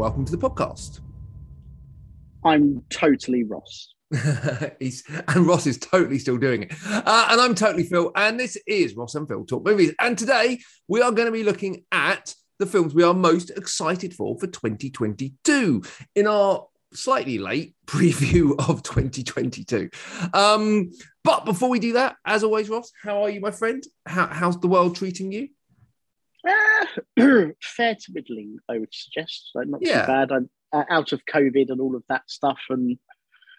welcome to the podcast. I'm totally Ross. He's, and Ross is totally still doing it. Uh, and I'm totally Phil. And this is Ross and Phil Talk Movies. And today we are going to be looking at the films we are most excited for for 2022 in our slightly late preview of 2022. Um, but before we do that, as always, Ross, how are you, my friend? How, how's the world treating you? Ah, fair to middling, I would suggest. Like not Yeah. too bad. I'm uh, out of COVID and all of that stuff, and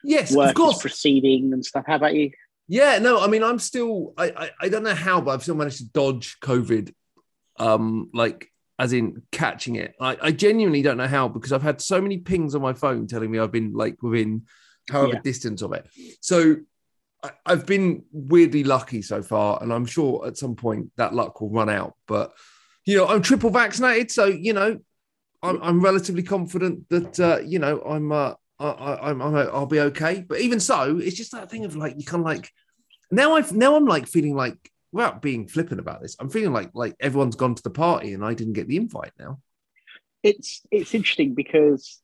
Yes, work of course. is proceeding and stuff. How about you? Yeah, no, I mean, I'm still, I, I, I don't know how, but I've still managed to dodge COVID, um, like as in catching it. I, I genuinely don't know how because I've had so many pings on my phone telling me I've been like within however Yeah. distance of it. So I've been weirdly lucky so far, and I'm sure at some point that luck will run out. But you know, I'm triple vaccinated, so you know, I'm, I'm relatively confident that uh, you know I'm. Uh, I, I, I'm, I'm, I'll be okay. But even so, it's just that thing of like you kind of like now I've now I'm like feeling like without being flippant about this, I'm feeling like like everyone's gone to the party and I didn't get the invite now. It's it's interesting because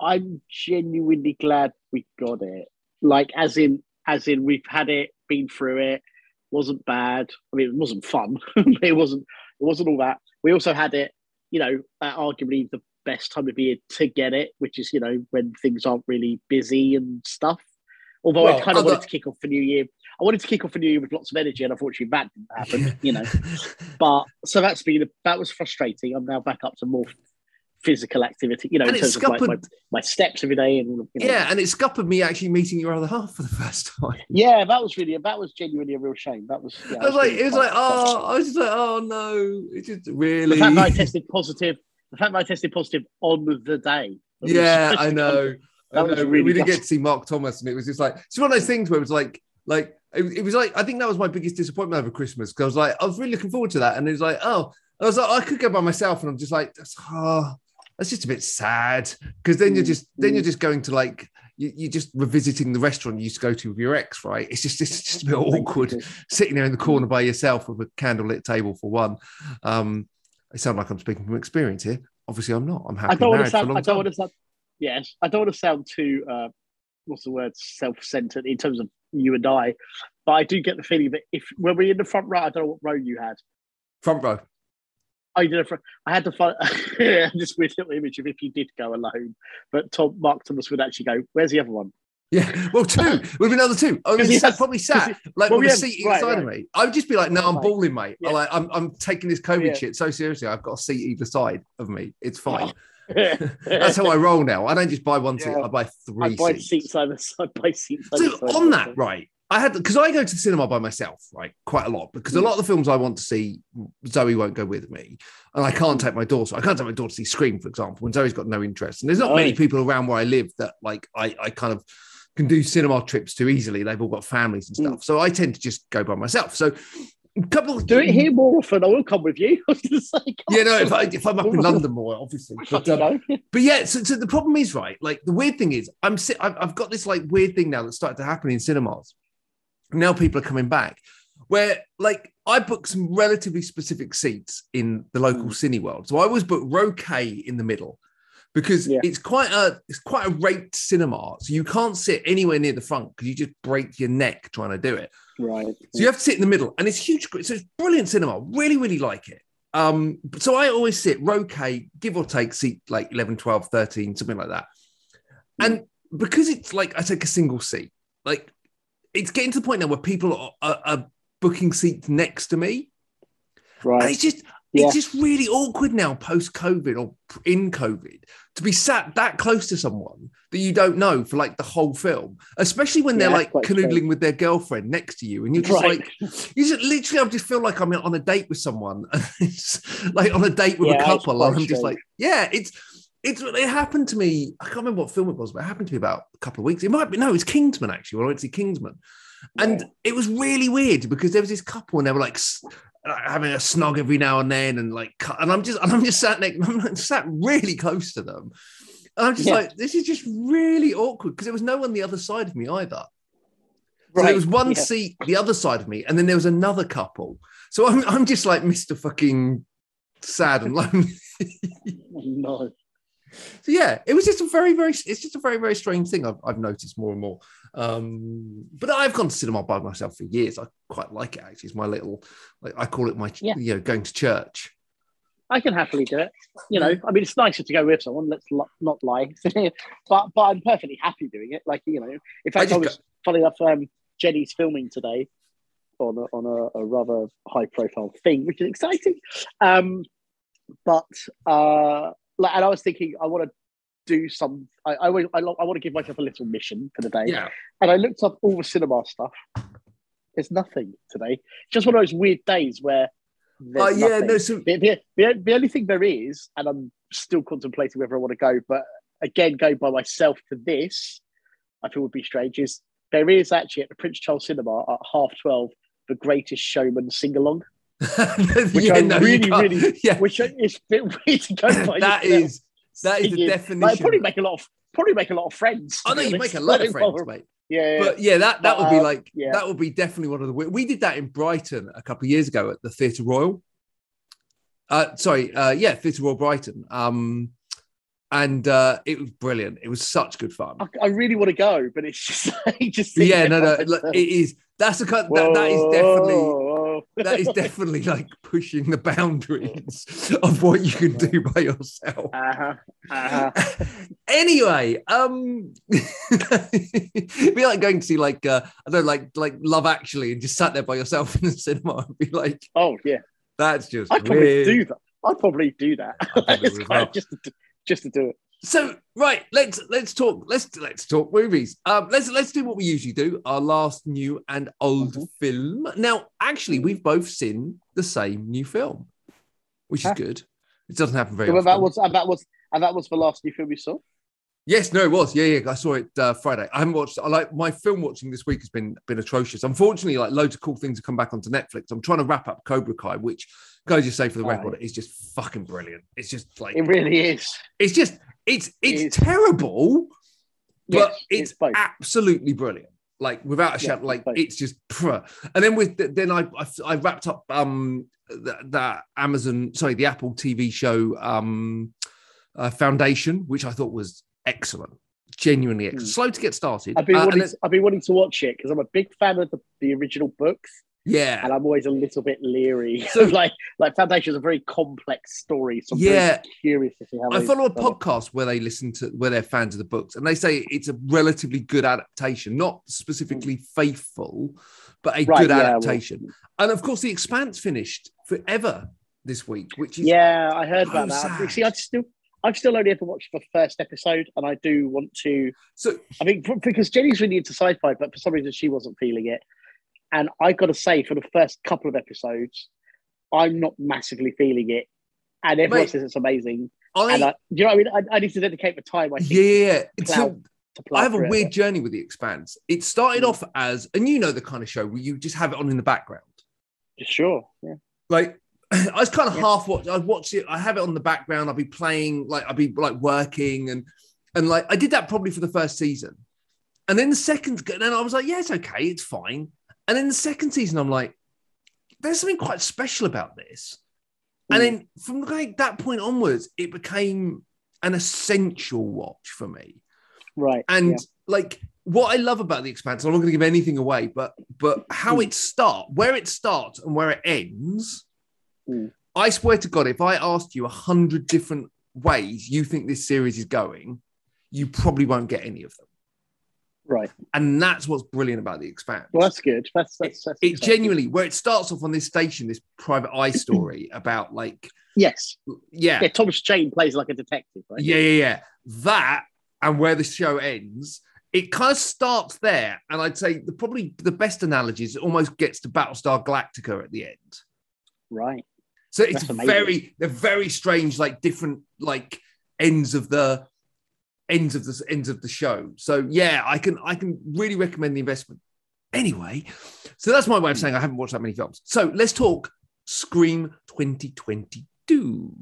I'm genuinely glad we got it. Like as in as in we've had it, been through it, wasn't bad. I mean, it wasn't fun. it wasn't it wasn't all that. We also had it, you know, arguably the best time of year to get it, which is you know when things aren't really busy and stuff. Although Well, I kind of wanted to kick off for New Year. I wanted to kick off for New Year with lots of energy, and unfortunately that didn't happen. You know, but so that's been that was frustrating. I'm now back up to more physical activity. You know, And in terms of like my, scuppered- my steps every day, and you know, yeah, and it scuppered me actually meeting your other half for the first time. yeah, that was really that was genuinely a real shame. That was. Yeah, I was like, really it was like, oh, I was just like, oh no, it just really. the fact that I tested positive. The fact that I tested positive on the day. that we were yeah, I know. I was know. really we didn't get to see Mark Thomas, and it was just like it's one of those things where it was like, like it, it was like I think that was my biggest disappointment over Christmas because I was like, I was really looking forward to that, and it was like, oh, I was like, I could go by myself, and I'm just like, that's, oh, that's just a bit sad because then you're Mm, just then mm. you're just going to like you, you're just revisiting the restaurant you used to go to with your ex, right? It's just it's just a bit awkward sitting there in the corner by yourself with a candlelit table for one. Um, I sound like I'm speaking from experience here. Obviously, I'm not. I'm happy I don't want to sound. I don't want to sound. Yes, I don't want to sound too. Uh, what's the word? Self-centered in terms of you and I, but I do get the feeling that if when we're in the front row, I don't know what row you had. Front row. Oh, I did a front. I had to find this weird little image of if you did go alone, but Tom Mark Thomas would actually go. Where's the other one? Yeah, well, two would be another two. I was he has- probably sat like well, with yeah, a seat right, side of me. I would just be like, "No, I'm Right. balling, mate. Yeah. Like, I'm, I'm taking this COVID Yeah. shit so seriously. I've got a seat either side of me. It's oh. fine. That's how I roll now. I don't just buy one seat. I buy I three buy seats. seats either side. I buy seats. So on that, right? I had because I go to the cinema by myself, right? Quite a lot because a Mm. lot of the films I want to see, Zoe won't go with me, and I can't Mm. take my daughter. I can't take my daughter to see Scream, for example, and Zoe's got no interest. And there's not Oh. many people around where I live that like I, I kind of can do cinema trips too easily. They've all got families and Mm. stuff, so I tend to just go by myself. So a couple of Do it here more often. I will come with you. I was going to say. Yeah, no, if, I, if I'm up in London more, obviously. But, um, but yeah, so, so the problem is right. Like the weird thing is, I'm I've, I've got this like weird thing now that's started to happen in cinemas. Now people are coming back, where like I booked some relatively specific seats in the local Mm. Cineworld. So I always book row K in the middle because Yeah. it's quite a it's quite a raked cinema. So you can't sit anywhere near the front because you just break your neck trying to do it. Right. So you have to sit in the middle, and it's huge. So it's brilliant cinema. Really, really like it. Um, so I always sit row K, give or take seat like 11, 12, 13, something like that. And because it's like I take a single seat, like it's getting to the point now where people are, are, are booking seats next to me. Right. And it's just Yeah. it's just really awkward now post COVID or in COVID to be sat that close to someone that you don't know for like the whole film, especially when they're Yeah, like true. with their girlfriend next to you, and you're just Right. like, you just literally, I just feel like I'm on a date with someone, it's like on a date with Yeah, a couple, and I'm just like, yeah, it's. It's it happened to me. I can't remember what film it was, but it happened to me about a couple of weeks. It might be no, it's Kingsman actually. When I went to see Kingsman, and Right. it was really weird because there was this couple and they were like having a snog every now and then and like and I'm just and I'm just sat next I'm sat really close to them and I'm just Yeah. like this is just really awkward because there was no one the other side of me either so Right. there was one Yeah. seat the other side of me and then there was another couple so I'm, I'm just like Mr. fucking sad and lonely oh, No. So yeah, it was just a very, very. It's just a very, very strange thing I've, I've noticed more and more. Um, but I've gone to cinema by myself for years. I quite like it. Actually, it's my little. Like, I call it my. Yeah. You know, going to church. I can happily do it. You know, I mean, it's nicer to go with someone. Let's not lie, but but I'm perfectly happy doing it. Like you know, in fact, I, just was funny enough. Um, Jenny's filming today on a, on a, a rather high profile thing, which is exciting. Um, but uh, like, and I was thinking, I want to do some. I I, I, I want to give myself a little mission for the day. Yeah. And I looked up all the cinema stuff. There's nothing today. It's just one of those weird days where. Uh, yeah. nothing. No. So The, the, the, only thing there is, and I'm still contemplating whether I want to go, but again, going by myself to this, I feel would be strange, is there is actually at the Prince Charles Cinema at half 12, the greatest showman sing along, which yeah, I no, really, really, Yeah. which is a bit weird to go by. that is that is the definition. Like, probably make a lot of probably make a lot of friends. I know you make a lot of friends, mate. Yeah, yeah. But yeah, that that But, would be um, like yeah. that would be definitely one of the. We did that in Brighton a couple of years ago at the Theatre Royal. Uh, sorry, uh, yeah, Theatre Royal Brighton. Um, and uh, it was brilliant. It was such good fun. I, I really want to go, but it's just like just yeah, no, no, there by like, myself. it is. That's a kind. That, that is definitely Whoa. that is definitely like pushing the boundaries of what you can do by yourself. Uh-huh. Uh-huh. anyway, um, it'd be like going to see like uh, I don't know, like like Love Actually and just sat there by yourself in the cinema and be like, Oh yeah, that's just I'd probably do that. I'd probably do that. probably It's kind of just to just to do it. So right, let's let's talk let's let's talk movies. Um, let's let's do what we usually do. Our last new and old Mhm. film. Now, actually, we've both seen the same new film, which is good. It doesn't happen very So often. that was and that was and that was the last new film we saw. Yes, no, it was. Yeah, yeah. I saw it uh, Friday. I haven't watched. I like my film watching this week has been been atrocious. Unfortunately, like loads of cool things have come back onto Netflix. I'm trying to wrap up Cobra Kai, which I just say for the Right. record is just fucking brilliant. It's just like It really is. it's just it's it's terrible, but Yes, it's, it's absolutely brilliant. Like without a Yeah, shadow, like both. it's just. And then with the, then I, I I wrapped up um that, Amazon sorry the Apple TV show um uh, Foundation, which I thought was excellent, genuinely excellent. Hmm. slow to get started. I've been Uh, wanting. then- to, I've been wanting to watch it because I'm a big fan of the, the original books, yeah, and I'm always a little bit leery. So- like like Foundation is a very complex story. So I'm Yeah. curious to see how I follow a podcast where they listen to where they're fans of the books, and they say it's a relatively good adaptation, not specifically mm. faithful, but a Right, good yeah, well- adaptation. Mm. And of course, The Expanse finished forever this week, which is Yeah, I heard so about that. sad. See, I still, I've still only ever watched the first episode, and I do want to. so. I mean, because Jenny's really into sci-fi, but for some reason she wasn't feeling it. And I got to say, for the first couple of episodes, I'm not massively feeling it, and everyone Mate, says it's amazing. I, and I, you know, what I mean, I, I need to dedicate the time. I think yeah, it's plow- to plow I have a through it. weird journey with The Expanse. It started Mm. off as, and you know the kind of show where you just have it on in the background. Sure, yeah. like I was kind of Yeah. half watch. I'd watch it. I have it on the background. I'd be playing, like I'd be like working, and and like I did that probably for the first season, and then the second, and then I was like, yeah, it's okay, it's fine. And then the second season, I'm like, there's something quite special about this. And Mm. then from like that point onwards, it became an essential watch for me. Right, And yeah. like what I love about the expanse, I'm not going to give anything away, but but how Mm. it start, where it starts and where it ends. Mm. I swear to God, if I asked you a hundred different ways you think this series is going, you probably won't get any of them. Right. And that's what's brilliant about the expanse. Well, that's good. That's that's, that's it exciting. genuinely, where it starts off on this station, this private eye story about like, yes. yeah, Yeah, Thomas Jane plays like a detective, right? Yeah, yeah, yeah. That and where the show ends, it kind of starts there. And I'd say the probably the best analogy is it almost gets to Battlestar Galactica at the end. Right. So it's very, they're very strange, like different like ends of the ends of the ends of the show. So yeah, I can I can really recommend the investment. Anyway, so that's my way of saying I haven't watched that many films. So let's talk Scream 2022.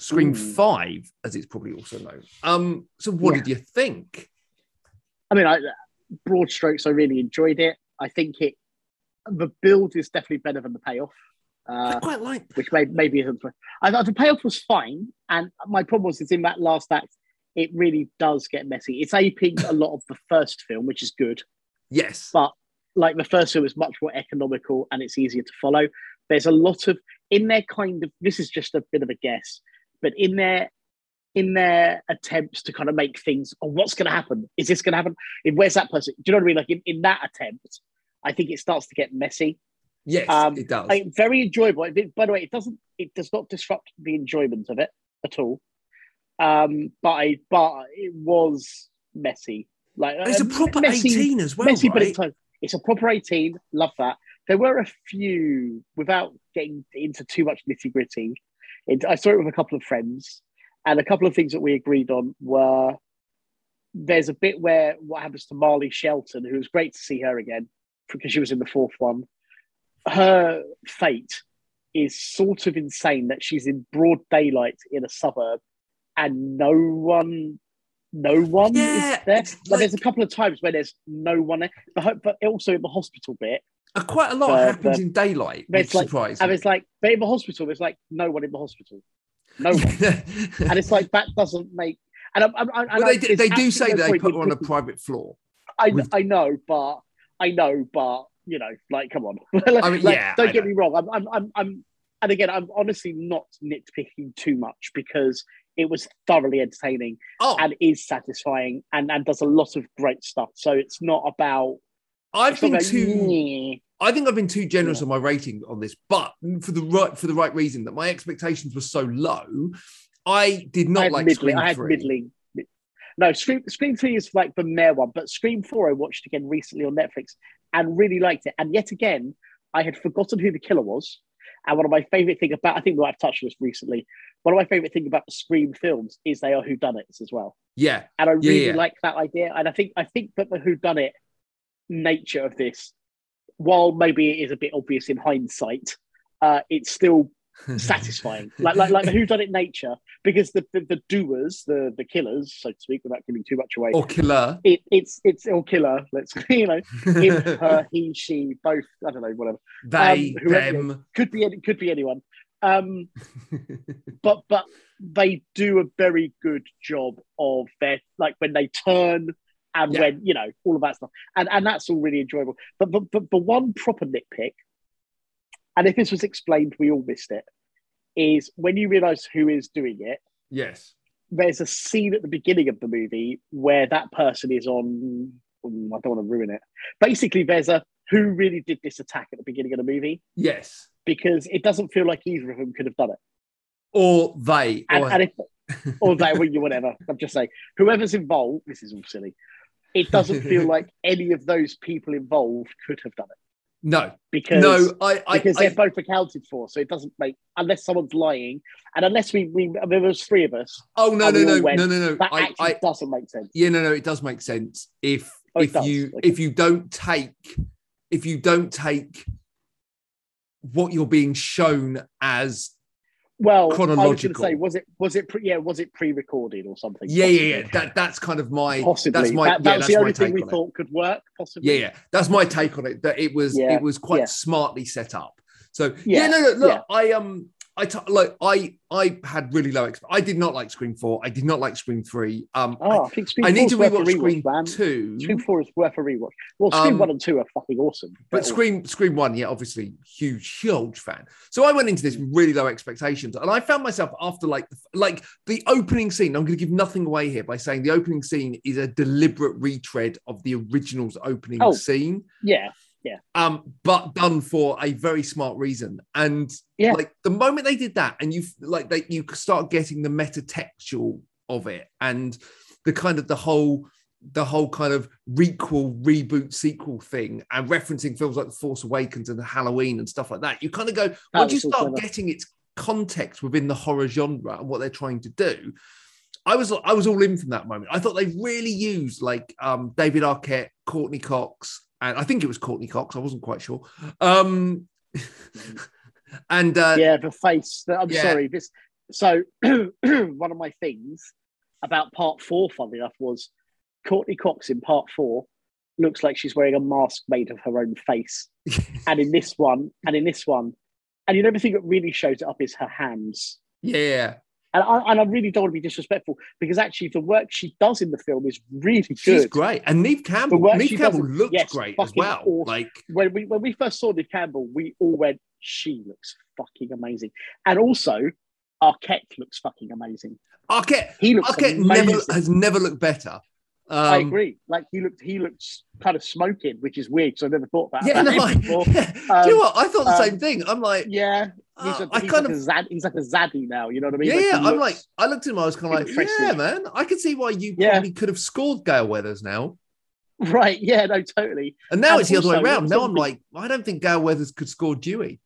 Scream Ooh. 5, as it's probably also known. Um, so what Yeah. did you think? I mean, I, broad strokes, I really enjoyed it. I think it, the build is definitely better than the payoff, I uh, quite like which may, maybe isn't. I thought the payoff was fine, and my problem was it's in that last act. It really does get messy. It's aping a lot of the first film, which is good, Yes. but like the first film is much more economical and it's easier to follow. There's a lot of in their kind of this is just a bit of a guess, but in their in their attempts to kind of make things, oh, what's going to happen? Is this going to happen? Where's that person? Do you know what I mean? Like in, in that attempt, I think it starts to get messy. Yes, Um, it does. I, very enjoyable. It- by the way, it doesn't. It does not disrupt the enjoyment of it at all. Um, but I, but it was messy. Like it's a uh, proper messy, 18 as well, messy, but it's, it's a proper eighteen. Love that. There were a few, without getting into too much nitty gritty. I saw it with a couple of friends, and a couple of things that we agreed on were there's a bit where what happens to Marley Shelton, who was great to see her again because she was in the fourth one. Her fate is sort of insane that she's in broad daylight in a suburb and no one no one Yeah, is there. Like, like- there's a couple of times where there's no one there, but, but also in the hospital bit, Uh, quite a lot happens the- in daylight, it's like- surprised and it's like, but in the hospital, there's like no one in the hospital, no one, and it's like that doesn't make. And I'm, I'm, I'm, well, they, do- they do say they put her on a a. private floor. I, with- I know, but I know, but you know, like, come on. I mean, yeah, don't I get know. me wrong. I'm, I'm, I'm, I'm, and again, I'm honestly not nitpicking too much because it was thoroughly entertaining Oh, and is satisfying and, and does a lot of great stuff. So it's not about. I've been about, too. "Nyeh." I think I've been too generous Yeah. on my rating on this, but for the right for the right reason that my expectations were so low. I did not had like middling. Scream I had three. middling. No, Scream Scream Three is like the mare one, but Scream Four I watched again recently on Netflix and really liked it. And yet again, I had forgotten who the killer was. And one of my favorite thing about I think I've touched on this recently. One of my favorite thing about the Scream films is they are whodunits as well. Yeah, And I Yeah, really yeah. like that idea. And I think I think that the whodunit nature of this, while maybe it is a bit obvious in hindsight, uh, it's still satisfying. like like like the Who Done It nature, because the, the the doers, the the killers, so to speak, without giving too much away. or killer. It, it's it's or killer. Let's you know, him, her, he, she, both. I don't know, whatever. they, um, them. Could be any, could be anyone. Um, but but they do a very good job of their like when they turn and Yeah. when you know all of that stuff, and and that's all really enjoyable. But but but the one proper nitpick, and if this was explained, we all missed it, is when you realise who is doing it. yes. There's a scene at the beginning of the movie where that person is on. I don't want to ruin it. Basically, there's a who really did this attack at the beginning of the movie Yes. because it doesn't feel like either of them could have done it. Or they. And, or, and if, or they, whatever. I'm just saying, whoever's involved, this is all silly. It doesn't feel like any of those people involved could have done it no. because No, I. I, because I they're both accounted for. So it doesn't make unless someone's lying, and unless we we I mean, there was three of us. oh, no, no, no, went, no, no, no. That I, actually I, doesn't make sense. yeah, no, no, it does make sense if Oh, if you Okay. if you don't take if you don't take what you're being shown as Well, I was going to say, was it was it pre, yeah was it pre-recorded or something? yeah, yeah, Possibly. yeah. That that's kind of my Possibly. that's my that, yeah, that's the only thing we on it. thought could work. Possibly. Yeah, yeah. That's my take on it. That it was Yeah, it was quite yeah. smartly set up. So yeah, Yeah, no, no, look, yeah. I um I t- like I I had really low exp- I did not like Scream 4. I did not like Scream 3. Um Oh, I think Scream I, need to a rewatch Scream man. 2. Scream Four is worth a rewatch. Well, Scream Um, One and Two are fucking awesome. But They're Scream, Scream One, yeah, obviously huge, huge fan. So I went into this really low expectations, and I found myself after like, like the opening scene. I'm going to give nothing away here by saying the opening scene is a deliberate retread of the original's opening Oh. scene, Yeah, um, but done for a very smart reason. And Yeah. like the moment they did that, and you like they you start getting the meta textual of it, and the kind of the whole the whole kind of requel, reboot, sequel thing, and referencing films like The Force Awakens and Halloween and stuff like that. You kind of go once you start getting its context within the horror genre and what they're trying to do. I was I was all in from that moment. I thought they really used like um, David Arquette, Courteney Cox, and I think it was Courteney Cox. I wasn't quite sure. Um, and uh, yeah, the face. the- I'm yeah. sorry. This. So one of my things about Part Four, funny enough, was Courteney Cox in Part Four looks like she's wearing a mask made of her own face, and in this one, and in this one, and you know the thing that really shows it up is her hands. yeah, And I, and I really don't want to be disrespectful because actually the work she does in the film is really good. She's great, and Neve Campbell. Neve Campbell looks yes, great as well. awesome. Like, When we when we first saw Neve Campbell, we all went, "She looks fucking amazing," and also Arquette looks fucking amazing. Arquette, He looks Arquette amazing. never has never looked better. Um, I agree. Like he looked, he looks kind of smoking, which is weird So I never thought about Yeah, that no, I, before. yeah. Do you know Um, what? I thought the um, same thing. I'm like, Yeah, he's, uh, a, I he's kind like of a zad, he's like a zaddy now. You know what I mean? Yeah, Like, yeah. I'm like, I looked at him. I was kind of like, impressive. yeah, man. I could see why you Yeah. probably could have scored Gale Weathers now. right. Yeah, no, totally. And now And it's the other way around. Now I'm like, I don't think Gale Weathers could score Dewey.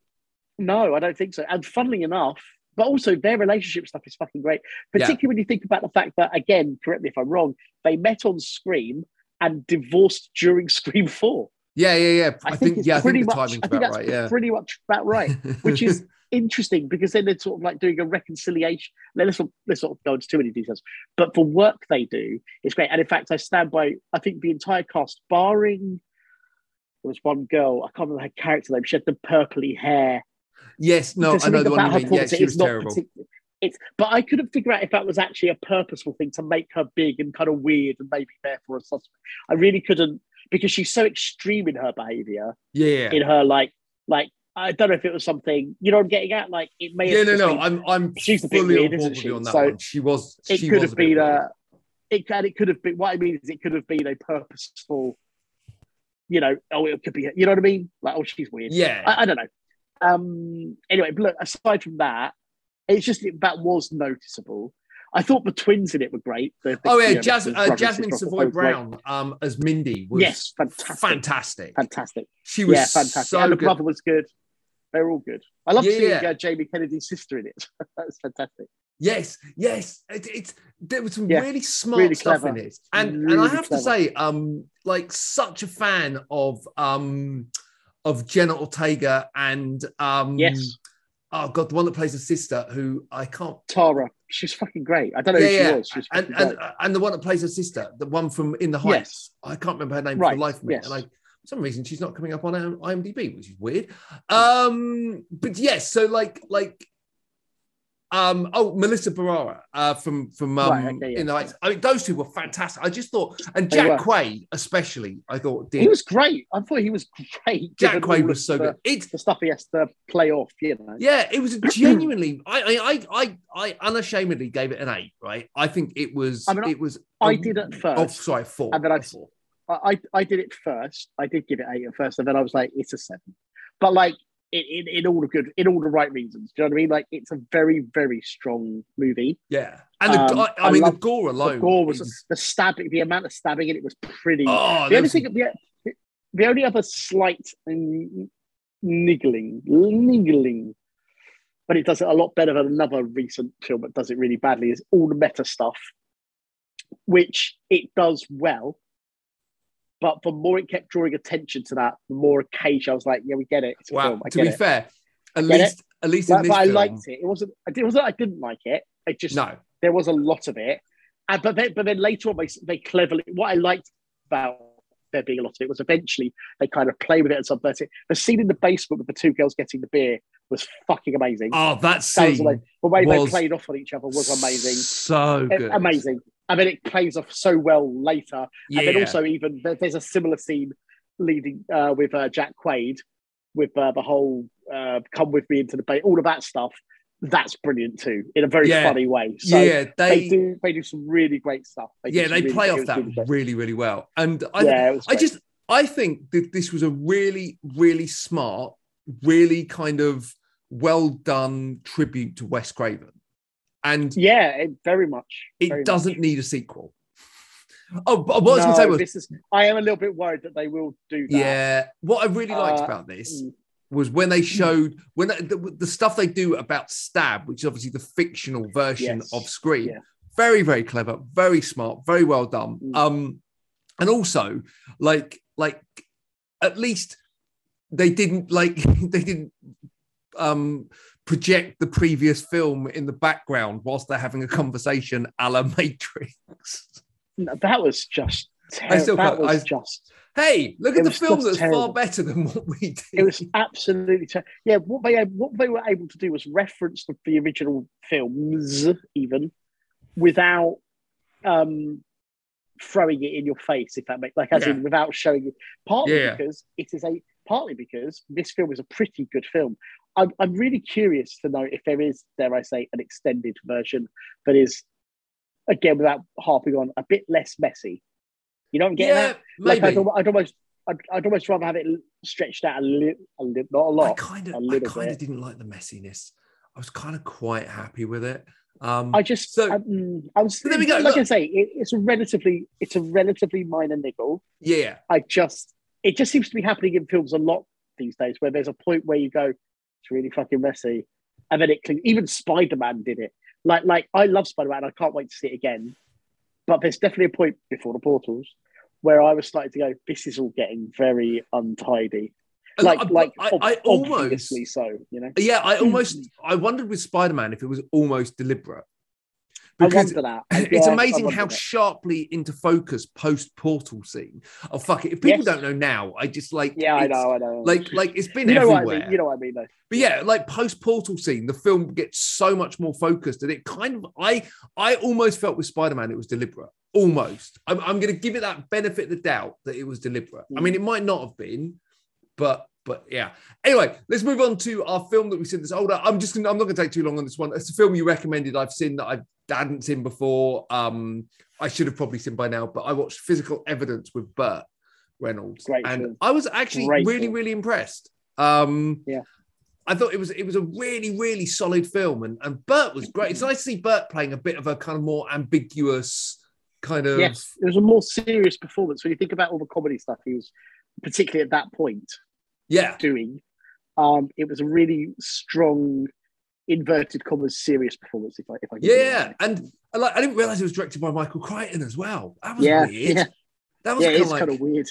No, I don't think so. And funnily enough, but also their relationship stuff is fucking great. Particularly when you think about the fact that, again, correct me if I'm wrong, they met on Scream and divorced during Scream Four. Yeah, yeah, yeah. I, I, think, think, yeah, I pretty think the much. timing's I think about that's right. Yeah. pretty much about right. which is interesting because then they're sort of like doing a reconciliation. Let's not, let's not go into too many details, but for work they do it's great. And in fact, I stand by, I think the entire cast, barring there was one girl, I can't remember her character name, she had the purpley hair. yes, no, I know the one you mean. Yeah, she was terrible. It's, but I couldn't figure out if that was actually a purposeful thing to make her big and kind of weird and maybe therefore a suspect. I really couldn't because she's so extreme in her behavior Yeah. in her like like I don't know if it was something you know what I'm getting at like it may Yeah, have no, no. been- I'm I'm She's fully weird, on board with you on that So one. She was it she could was have been a it and it could have been what I mean is it could have been a purposeful you know oh it could be you know what I mean like oh she's weird Yeah. I, I don't know um anyway but look aside from that it's just that was noticeable I thought the twins in it were great The- the- oh you yeah, know, Jas- the uh, Jasmine Savoy. Brown um, as Mindy was yes fantastic fantastic. fantastic She was yeah, fantastic. so and the good. brother was good. They were all good. I love Yeah, seeing yeah. uh, Jamie Kennedy's sister in it. That's fantastic. Yes, yes. It, it's there was some Yeah, really smart really stuff clever. in it, and and I have to clever. say, um, like such a fan of um of Jenna Ortega and um Yes, oh god, the one that plays the sister who I can't Tara. She's fucking great. I don't know yeah who she yeah, was. She's and and and the one that plays her sister, the one from In the Heights. Yes. I can't remember her name for the life of me, yes. and I. Some reason, she's not coming up on IMDb, which is weird. Um, but yes, so like, like, um, oh, Melissa Barrera uh, from from um, Right, okay, yeah. in the Heights. I mean, those two were fantastic. I just thought, and Jack. Quaid especially, I thought did. He was great. I thought he was great. Jack Quaid was so the, good. It's The stuff he has to play off, you know. yeah, it was genuinely. I, I I I I unashamedly gave it an eight. Right, I think it was. I mean, it was. I a- did at first. Oh, first, sorry, four. and then I- Four. I, I did it first. I did give it eight at first, and then I was like, it's a seven. But like in, in, in all the good, in all the right reasons. Do you know what I mean? Like it's a very, very strong movie. Yeah, and the, Um, I, I I mean the gore alone. the gore was is- the stabbing, the amount of stabbing in it was pretty. oh, the only was thing, the, the only other slight niggling, niggling, but it does it a lot better than another recent film that does it really badly. Is all the meta stuff, which it does well. But the more it kept drawing attention to that, the more occasion I was like, "Yeah, we get it." It's a Wow. film. I To be it. fair, at Get it? least at least in But, this but I liked it. It wasn't. It wasn't. I didn't like it. It just no, there was a lot of it. And but then, but then later on, they, they cleverly. What I liked about there being a lot of it was eventually they kind of play with it and subvert it. The scene in the basement with the two girls getting the beer was fucking amazing. oh that That was scene the way they played off on each other was amazing. so good, Amazing. And then it plays off so well later. Yeah, And then also even there's a similar scene leading uh, with uh, Jack Quaid with uh, the whole uh, "come with me into the bay," all of that stuff. That's brilliant too, in a very Yeah. funny way. So yeah, they, they, do they do some really great stuff. They yeah they really- play off that really really really well, and I yeah, I just I think that this was a really really smart, really kind of well done tribute to Wes Craven, and yeah, it, very much. it very doesn't much. need a sequel. Oh, but what I was going to say was, this is. I am a little bit worried that they will do that. yeah, what I really liked Uh, about this Mm. was when they showed when the, the, the stuff they do about stab which is obviously the fictional version Yes. of scream Yeah. very very clever very smart very well done Mm. um and also like like at least they didn't like they didn't um project the previous film in the background whilst they're having a conversation a la matrix No, that was just. I still that was I- just. hey, look at the film that's terrible. far better than what we did. It was absolutely ter- yeah. What they what they were able to do was reference the, the original films even without um throwing it in your face, if that makes like as Yeah. in without showing it. Partly Yeah. because it is a partly because this film is a pretty good film. I'm I'm really curious to know if there is, dare I say, an extended version that is again without harping on a bit less messy. You know what I'm getting yeah, at? Like. I'd, I'd almost, I'd, I'd almost rather have it stretched out a little, a little, not a lot. I kind of, I kind of didn't like the messiness. I was kind of quite happy with it. Um, I just, So- mm, I was, So there we go, like I say, it, it's a relatively, it's a relatively minor niggle. yeah, I just, it just seems to be happening in films a lot these days, where there's a point where you go, it's really fucking messy, and then it clings. Even Spider Man did it. Like, like I love Spider Man. I can't wait to see it again. But there's definitely a point before the portals where I was starting to go, this is all getting very untidy. And Like, I- like I, I almost, so, you know. yeah, I hmm. almost, I wondered with Spider Man if it was almost deliberate. Because it's Yeah, amazing how that. sharply into focus post portal scene. Oh fuck it! If people Yes. don't know now, I just like Yeah, I know, I know. Like like it's been you know everywhere. what I mean. You know what I mean, though. But yeah, like post portal scene, the film gets so much more focused, and it kind of I I almost felt with Spider Man it was deliberate. Almost, I'm, I'm going to give it that benefit of the doubt that it was deliberate. I mm. mean, it might not have been, but but yeah. Anyway, let's move on to our film that we said this older. I'm just gonna, I'm not going to take too long on this one. It's a film you recommended. I've seen that I hadn't seen before. Um, I should have probably seen by now, but I watched Physical Evidence with Burt Reynolds, Great and film. I was actually Great really film. really impressed. Um, Yeah. I thought it was it was a really really solid film, and and Burt was great. It's nice to see Burt playing a bit of a kind of more ambiguous kind of Yes, it was a more serious performance when you think about all the comedy stuff he was, particularly at that point, yeah doing. Um, it was a really strong, inverted commas, serious performance. If I, if I can yeah, and I like I didn't realize it was directed by Michael Crichton as well. That was yeah, weird. yeah, That was yeah, kind of like kind of weird.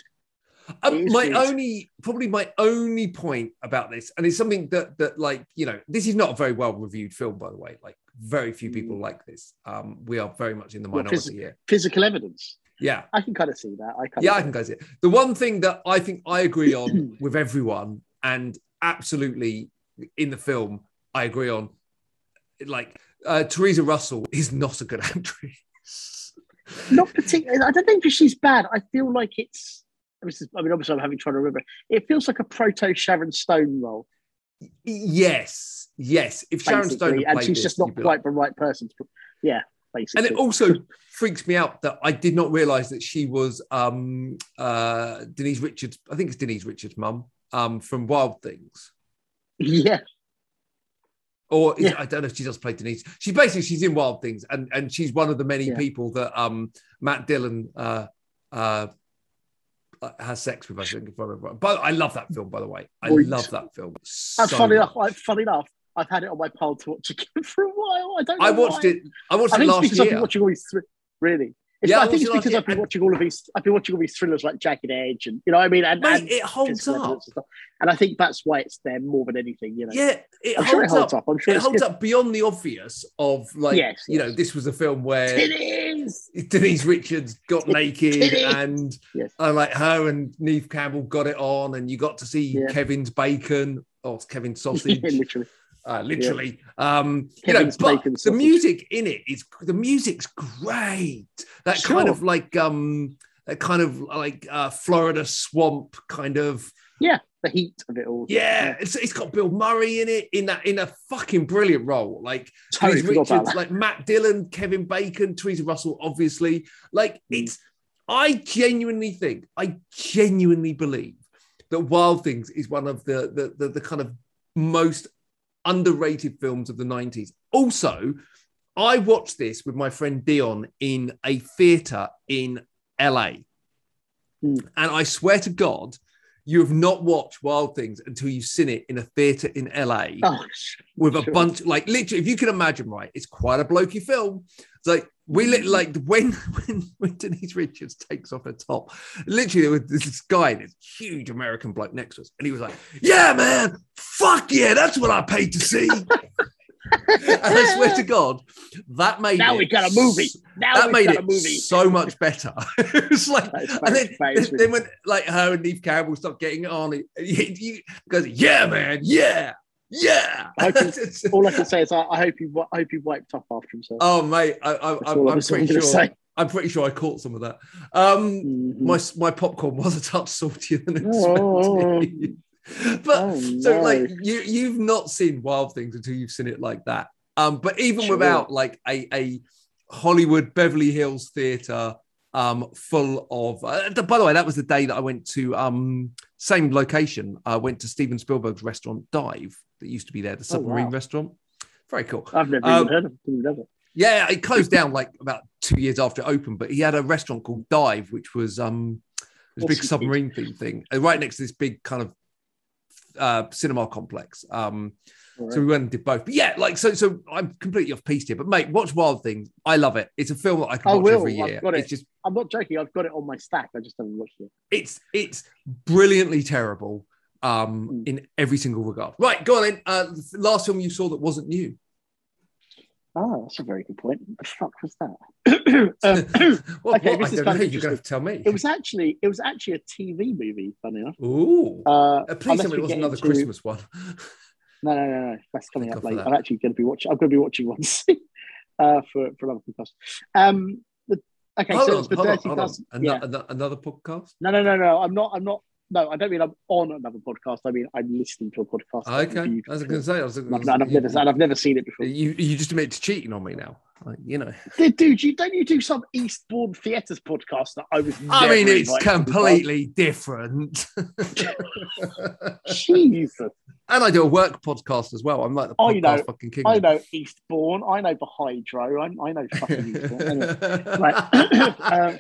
Um, my weird. only, probably my only point about this, and it's something that that like you know, this is not a very well reviewed film, by the way. Like very few people like this. Um, we are very much in the Well, minority phys- here. Physical evidence. Yeah, I can kind of see that. I kind yeah, of I can kind of see it. The one thing that I think I agree on with everyone, and absolutely in the film, I agree on, like uh, Theresa Russell is not a good actress. not particularly. I don't think she's bad. I feel like it's. I mean, obviously, I'm having trying to remember. It feels like a proto Sharon Stone role, yes, yes. If Sharon Stone basically, and she's this, just not quite like, the right person. To, yeah, basically. and it also freaks me out that I did not realize that she was um uh Denise Richards, I think it's Denise Richards' mum, um, from Wild Things. yeah, Or Yeah. I don't know if she does play Denise. She's basically she's in Wild Things, and and she's one of the many Yeah. people that um Matt Dillon uh uh has sex with. I think if I remember. But I love that film, by the way. I love that film. and funny enough, much. I, funny enough, I've had it on my pile to watch again for a while. I don't. Know I watched why. it. I watched I it think it's last because I've been watching all these. Thr- really, it's, Yeah, I I think it's because I've been watching all of these. I've been watching all these thrillers like Jagged Edge, and you know what I mean. And, Mate, and it holds up. And. And I think that's why it's there more than anything. You know. Yeah, it holds, sure it holds up. up. I'm sure it holds good. up beyond the obvious of like Yes, you know this was a film where It is. Denise Richards got naked It and Yes. uh, like her and Neve Campbell got it on and you got to see Yeah. Kevin's bacon or Kevin's sausage yeah, literally. Uh, literally um you know but the sausage. music in it is the music's great that kind of like um that kind of like uh Florida swamp kind of Yeah, The heat of it all. yeah, it's, it's got Bill Murray in it in that in a fucking brilliant role. Like Totally Denise forgot about Richards, like Matt Dillon, Kevin Bacon, Theresa Russell, obviously. Like Mm. it's, I genuinely think, I genuinely believe that Wild Things is one of the the the, the kind of most underrated films of the nineties. Also, I watched this with my friend Dion in a theater in LA, Mm. and I swear to God. You have not watched Wild Things until you've seen it in a theater in LA Oh, with a bunch like literally if you can imagine right it's quite a blokey film. It's like we lit mm-hmm. like when when when denise richards takes off her top literally there was this guy this huge american bloke next to us and he was like yeah man fuck yeah that's what i paid to see and I swear to God, that made now it we got a movie. Now that we made got it a movie. so much better. it was like, That is and then, is then when like her and Neve Campbell start getting on, it he, he goes, "Yeah, man, yeah, yeah." I can- All I can say is I, I hope he I hope he wiped up after himself. oh, mate, I, I, I'm, I'm pretty sure. say. I'm pretty sure I caught some of that. Um, Mhm. my my popcorn was a touch saltier than Oh. but Oh, so no. like you you've not seen Wild Things until you've seen it like that. Um, but even Sure. without like a a Hollywood Beverly Hills theater um full of uh, by the way that was the day that I went to um same location I went to Steven Spielberg's restaurant Dive that used to be there the submarine Oh, wow. restaurant very cool I've never Um, even heard of. Never. yeah, it closed down like about two years after it opened, but he had a restaurant called Dive, which was um this big submarine theme thing, uh, right next to this big kind of uh cinema complex. Um All so we went and did both. But yeah, like so so I'm completely off piece here. But mate, watch Wild Things. I love it. It's a film that I can I watch will. every I've year. got it. It's just I'm not joking. I've got it on my stack. I just haven't watched it. it's it's brilliantly terrible um Mm. in every single regard. Right, go on then. Uh last film you saw that wasn't new. Oh, that's a very good point. What the fuck was that? um, What- Okay, what? this I is don't kind know. of You're gonna tell me. it was actually it was actually a TV movie. Funny enough. Ooh. Uh, Uh, please unless tell me it was another into- Christmas one. No, no, no, no. That's coming Thank up God late. I'm actually going to be watching. I'm going to be watching one soon, uh, for for another podcast. Um, the, okay, hold so on, it's the hold on, Dirty hold on. Dozen. Ano- Yeah. ano- Another podcast? No, no, no, no. I'm not. I'm not. No, I don't mean I'm on another podcast. I mean I'm listening to a podcast. Okay. reviewed I was going to say, I was, and, I've never and I've never seen it before. you, you just admit to cheating on me now. Like, you know. Dude, you don't you do some Eastbourne Theatres podcast that I was. I mean, it's completely different. Jesus, and I do a work podcast as well. I'm like the I know, fucking king. I know Eastbourne. I know the Hydro. I, I know fucking Eastbourne. Anyway, right. um,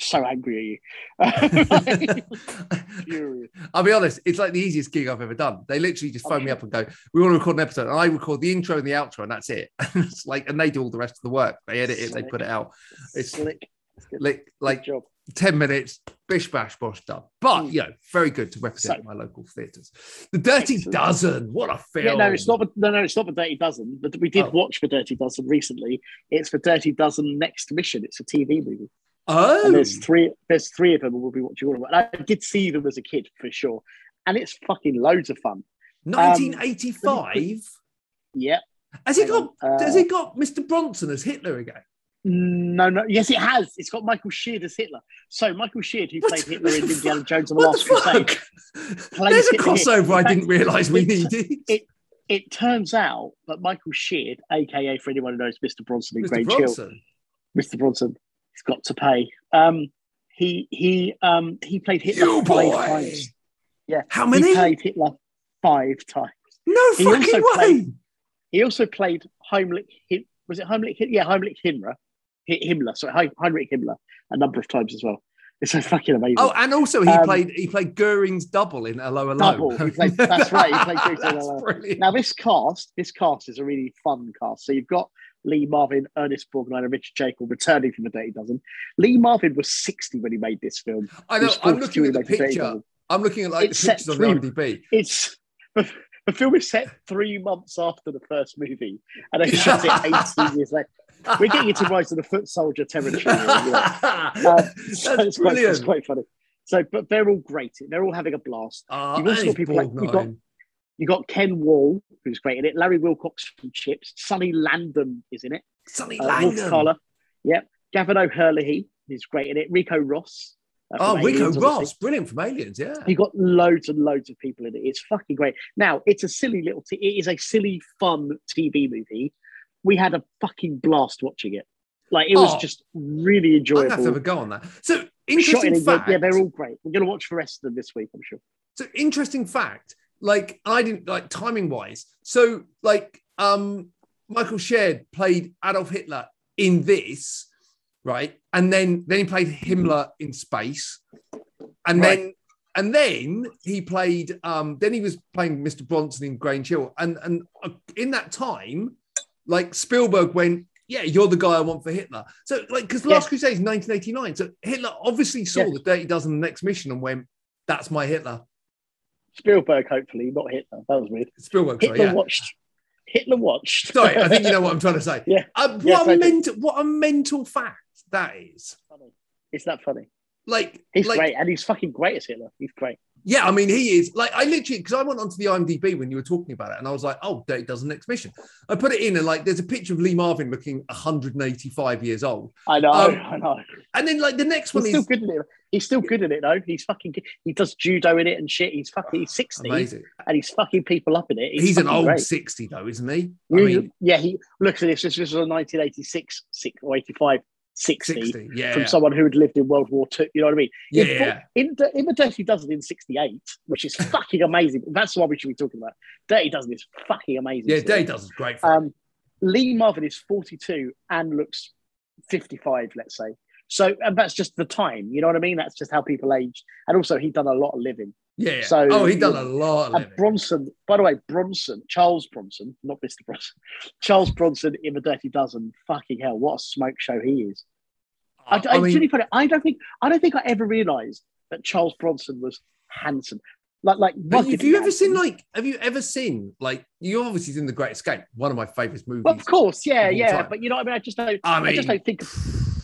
so angry at you. Furious. I'll be honest, it's like the easiest gig I've ever done. They literally just phone me up and go, "We want to record an episode," and I record the intro and the outro, and that's it. it's like, and they do all the rest of the work. They edit it, they put it out. It's Slick. Like, like job. 10 minutes, bish bash bosh done. But Mm. you know, very good to represent So- my local theatres. The Dirty Excellent. Dozen, what a film. Yeah, no, it's not. The, no, no, it's not the Dirty Dozen. But we did Oh. watch the Dirty Dozen recently. It's the Dirty Dozen Next Mission. It's a TV movie. Oh, And there's three. There's three of them. and We'll be watching all of them. And I did see them as a kid for sure, and it's fucking loads of fun. 1985. Yeah. has he got? uh, has he got Mr. Bronson as Hitler again? No, no. Yes, it has. It's got Michael Sheard as Hitler. So Michael Sheard, who What played Hitler in Indiana Jones and the Last Crusade, There's a Hitler here. crossover I didn't realise we needed. it- it turns out that Michael Sheard, aka for anyone who knows Mr. Bronson in Mr. Grange Hill, Bronson. Mr. Bronson, he's got to pay. Um, he he um he played Hitler You five boy. times. Yeah, How many? he played Hitler five times. no he fucking also way. played- He also played Heimlich. Was it Heimlich? Yeah, Heimlich Himmler. Hi- Himmler. Sorry, Heim- Heinrich Himmler a number of times as well. It's so fucking amazing. Oh, and also he Um, played he played Goering's double in 'Allo 'Allo. Double. He played- that's right, he played Goering's That's Hello. Now this cast, this cast is a really fun cast. So you've got Lee Marvin, Ernest Borgnine, and Richard Jaeckel returning from the Dirty Dozen. Lee Marvin was 60 when he made this film. I know, I'm looking at the he made Dirty picture. I'm looking at like It's the pictures on IMDb. It's the, film is set three months after the first movie, and they shot it 18 years later. We're getting into Rise of the Foot Soldier territory. Here, you know. Um, so it's, quite, it's quite funny. So, but they're all great. They're all having a blast. Uh, You've also got people like- you've got-. You got Ken Wahl, who's great in it. Larry Wilcox from Chips. Sonny Landham is in it. Sonny Uh, Wolf Kahler. Yep. Gavan O'Herlihy is great in it. Ricco Ross. uh, Oh, from Ricco Aliens, Ross, brilliant from Aliens. Yeah. You got loads and loads of people in it. It's fucking great. Now, it's a silly little. T- it is a silly, fun TV movie. We had a fucking blast watching it. Like it was Oh. just really I'm have to have enjoyable. a go on that. So We shot it interesting in, fact. yeah, they're all great. We're going to watch the rest of them this week, I'm sure. So interesting fact. Like I didn't like timing wise. So like um Michael Sheard played Adolf Hitler in this, right? And then then he played Himmler in space, and Right. then and then he played um then he was playing Mr. Bronson in Grange Hill, and and uh, in that time, like Spielberg went. Yeah, you're the guy I want for Hitler. So, like, because Last Yeah. Crusade is 1989. So Hitler obviously saw Yeah. the Dirty Dozen the next mission and went, "That's my Hitler." Spielberg, hopefully, not Hitler. That was weird. Spielberg, sorry, Hitler yeah. watched Hitler watched. Sorry, I think you know what I'm trying to say. Yeah. Uh, what Yeah, a mental, what a mental fact that is. Funny. It's that funny. Like, He's like, great, and he's fucking great as Hitler. He's great. Yeah, I mean, he is. Like, I literally because I went onto the IMDb when you were talking about it, and I was like, oh, Dirty Dozen next mission. I put it in, and like, there's a picture of Lee Marvin looking 185 years old, I know, Um, I know. and then like the next He's one still is good at it. He's still good at it though. He's fucking. good. He does judo in it and shit. He's fucking. He's sixty, amazing. and he's fucking people up in it. He's, an old great. 60 though, isn't he? I mean, yeah, he looks at this. This was a 1986 six, or 85, 60, 60. Yeah, from someone who had lived in World War Two. You know what I mean? yeah, In- yeah. In, in the Dirty Dozen in 68, which is fucking amazing. That's the one we should be talking about. Dirty Dozen is fucking amazing. Yeah. Dirty Dozen's great. For Um, Lee Marvin is 42 and looks 55, let's say. So, and that's just the time. You know what I mean? That's just how people age. And also, he'd done a lot of living. Yeah. so- oh, he done a lot of And. Bronson, by the way, Bronson, Charles Bronson, not Mr. Bronson, Charles Bronson in the Dirty Dozen. Fucking hell, what a smoke show he is. Oh, I, I, I mean, really funny. I don't think I don't think I ever realised that Charles Bronson was handsome. Like, like, have you ever seen like? Have you ever seen like? You obviously seen The Great Escape, one of my favorite movies. Well, of course, yeah, of yeah. time. But you know, what I mean, I just don't. I mean, I, just don't think.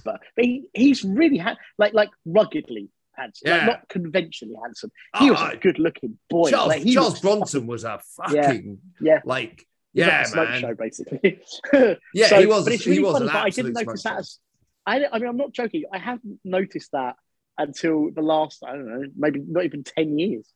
But, but he, he's really ha- like like ruggedly handsome, like not conventionally handsome. He was oh, a good-looking boy. Charles, Like, Charles was Bronson was a fucking Yeah. like He's like yeah smoke man show, basically. yeah So- he was But it's he really was funny. But I didn't notice that. As, I, I mean, I'm not joking. I haven't noticed that until the last, I don't know, maybe not even ten years.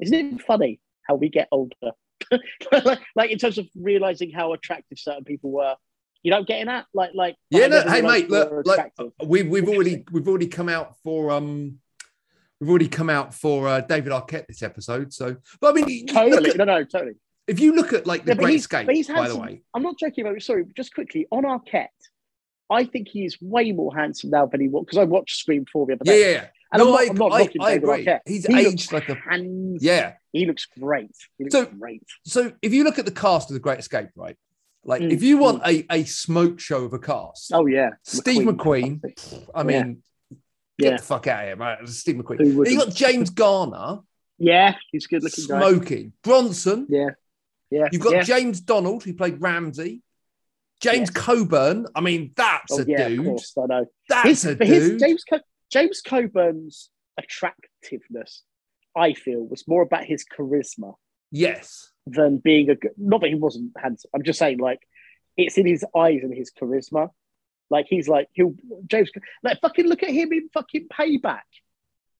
Isn't it funny how we get older? like, like in terms of realizing how attractive certain people were. You don't get in that, like, like. Yeah, no, hey mate, look, like we've we've already we've already come out for um we've already come out for uh, David Arquette this episode. So, but I mean, Totally, at- no, no, totally. if you look at like the Yeah, Great he's- Escape, he's by the way, I'm not joking about. Sorry, just quickly on Arquette. I think he is way more handsome now than he was because I watched Scream Four the other day. yeah, yeah. And no, I'm not, I, I'm not I, I agree. Arquette. He's He aged like a handsome. yeah. He looks great. He looks So- great. So if you look at the cast of the Great Escape, right? Like Mm, if you want a, a smoke show of a cast, Oh yeah, Steve McQueen. I mean, get Yeah. the fuck out of here, right? Steve McQueen. You got James Garner Yeah, he's a good looking guy. smoking. Bronson. Yeah, yeah. You've got yeah. James Donald, who played Ramsey. James. Coburn. I mean, that's Oh a yeah, of course, I know. That's His, a but his dude. James Co- James Coburn's attractiveness, I feel, was more about his charisma yes. than being a good. Not that he wasn't handsome. I'm just saying, like, it's in his eyes and his charisma. Like he's like he'll James like fucking look at him in fucking payback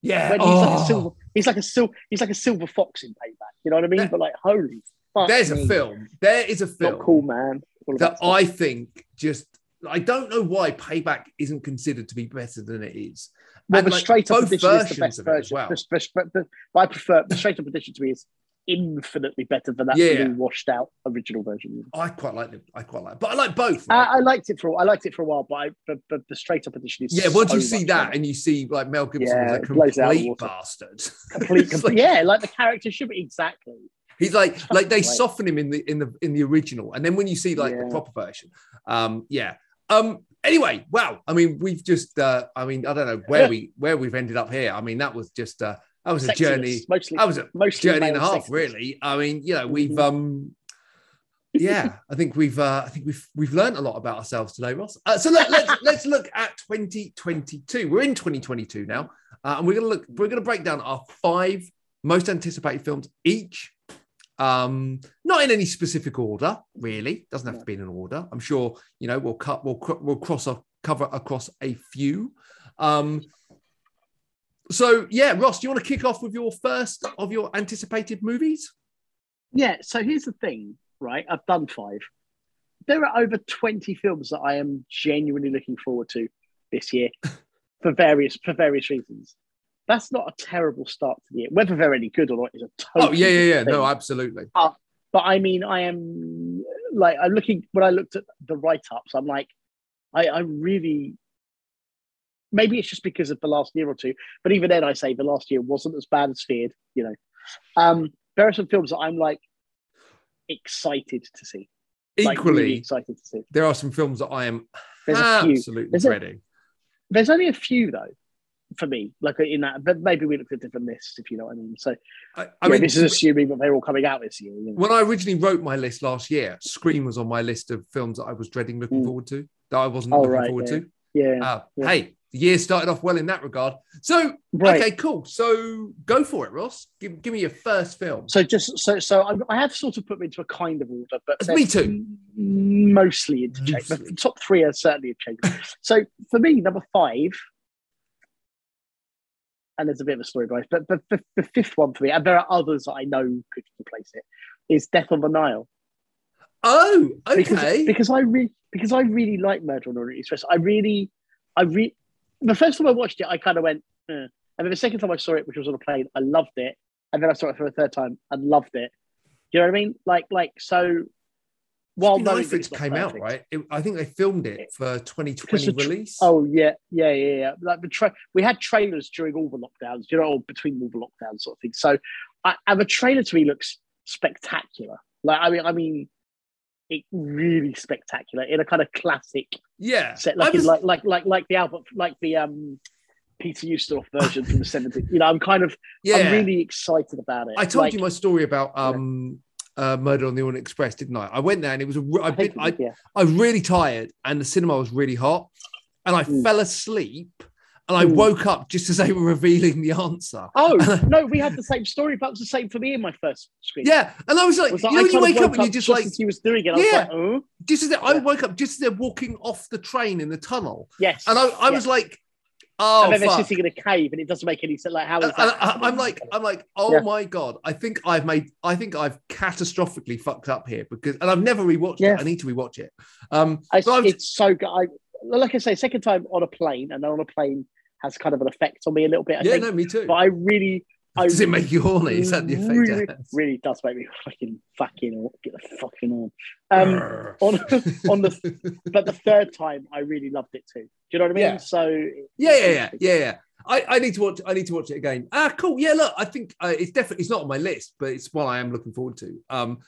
Yeah. when he's like Oh, a silver he's like a silver he's like a silver fox in payback. You know what I mean? That- but like holy fuck. there's a film. There is a film Not cool, man. That. I think just. I don't know why Payback isn't considered to be better than it is. Well, And, the like, straight up edition is the best of it as version. well. The- the- the- but I prefer the straight up edition to me is infinitely better than that Yeah. blue washed out original version. I quite like it. I quite like, it. but I like both. I, right? I liked it for I liked it for a while, but I, but, but the straight up edition is yeah, once so you see that better. and you see like Mel Gibson Yeah, a it blows it out of the complete bastard. complete, complete like- yeah, like the character should be exactly. He's like like they soften him in the in the in the original, and then when you see like the proper version, um, yeah. Um. Anyway, wow. I mean, we've just. uh I mean, I don't know where we where we've ended up here. I mean, that was just. uh That was a journey. mostly That was a mostly journey and a half, sexiness. really. I mean, you know, we've Mhm. um. Yeah, I think we've uh, I think we've we've learned a lot about ourselves today, Ross. Uh, so let, let's let's look at 2022. We're in 2022 now, uh, and we're gonna look. We're gonna break down our five most anticipated films each. Um, not in any specific order, really. Doesn't have to be in an order. I'm sure you know we'll cut. We'll we'll cross a cover across a few. Um, so yeah, Ross, do you want to kick off with your first of your anticipated movies? Yeah, so here's the thing, right? I've done five. There are over 20 films that I am genuinely looking forward to this year for various for various reasons. That's not a terrible start to the year. Whether they're any good or not is a total. Oh yeah, yeah, yeah. different No, thing. absolutely. but I mean, I am like I'm looking when I looked at the write-ups, I'm like, I, I really maybe it's just because of the last year or two, but even then I say the last year wasn't as bad as feared, you know. Um, there are some films that I'm like excited to see. Like, Equally, really excited to see. there are some films that I am There's a few. absolutely There's a- dreading. There's only a few though. for me, like in that. But maybe we looked at different lists, if you know what I mean. So I, I I mean, this is assuming that they're all coming out this year. You know? when I originally wrote my list last year, Scream was on my list of films that I was dreading looking Mm. forward to, that I wasn't Oh, looking right, forward yeah. to. yeah, Uh, Yeah. Hey, the year started off well in that regard. So, right. okay, cool. So go for it, Ross. Give, give me your first film. So just so so I, I have sort of put them into a kind of order, but Me too. Mostly interchangeable. The top three are certainly interchangeable. so for me, number five, and there's a bit of a story behind, it, but the, the, the fifth one for me, and there are others that I know could replace it, is Death on the Nile. Oh, Because, okay. because I really because I really like Murder on Orient Express. I really, I re the first time I watched it, I kind of went, eh. and then the second time I saw it, which was on a plane, I loved it, and then I saw it for a third time and loved it. Do you know what I mean? Like, like so. While that it's not came out, right? It, I think they filmed it for 2020 Because the tr- release. Oh yeah, yeah, yeah, yeah. Like the tra- we had trailers during all the lockdowns, you know, or between all the lockdowns, sort of thing. So, I, and the trailer to me looks spectacular. Like, I mean, I mean, it really spectacular in a kind of classic yeah. set, I like in, like like like like the Albert, like the um Peter Ustinov version from the 70s. You know, I'm kind of, yeah. I'm really excited about it. I told Like, you my story about um, uh, Murder on the Orient Express, didn't I? I went there and it was a. I I've been, I, yeah. I was really tired and the cinema was really hot, and I Mm. fell asleep, and I woke up just as they were revealing the answer. Oh no, we had the same story. That was the same for me in my first screen. Yeah, and I was like, Was you know, when you wake up and you're just like, as he was doing it. I Yeah. was like, oh just as they, I woke up just as they're walking off the train in the tunnel, yes. and I, I Yeah. was like, oh and then they're fuck. sitting in a cave, and it doesn't make any sense. Like, how is that? I, I'm like, I'm like, oh Yeah. my god! I think I've made, I think I've catastrophically fucked up here because, and I've never rewatched Yeah. it. I need to rewatch it. Um, I, so I was- it's so good. I, like I say, second time on a plane, and on a plane has kind of an effect on me a little bit. I yeah, think. no, me too. But I really, I Does it make you horny? Is that the effect? really, really does make me fucking fucking. Get the fucking on. Um, on on the but the third time I really loved it too. Do you know what I mean? Yeah. So Yeah, yeah, yeah, yeah, yeah. I, I need to watch. I need to watch it again. Ah, cool. Yeah, look, I think uh, it's definitely it's not on my list, but it's one I am looking forward to. Um.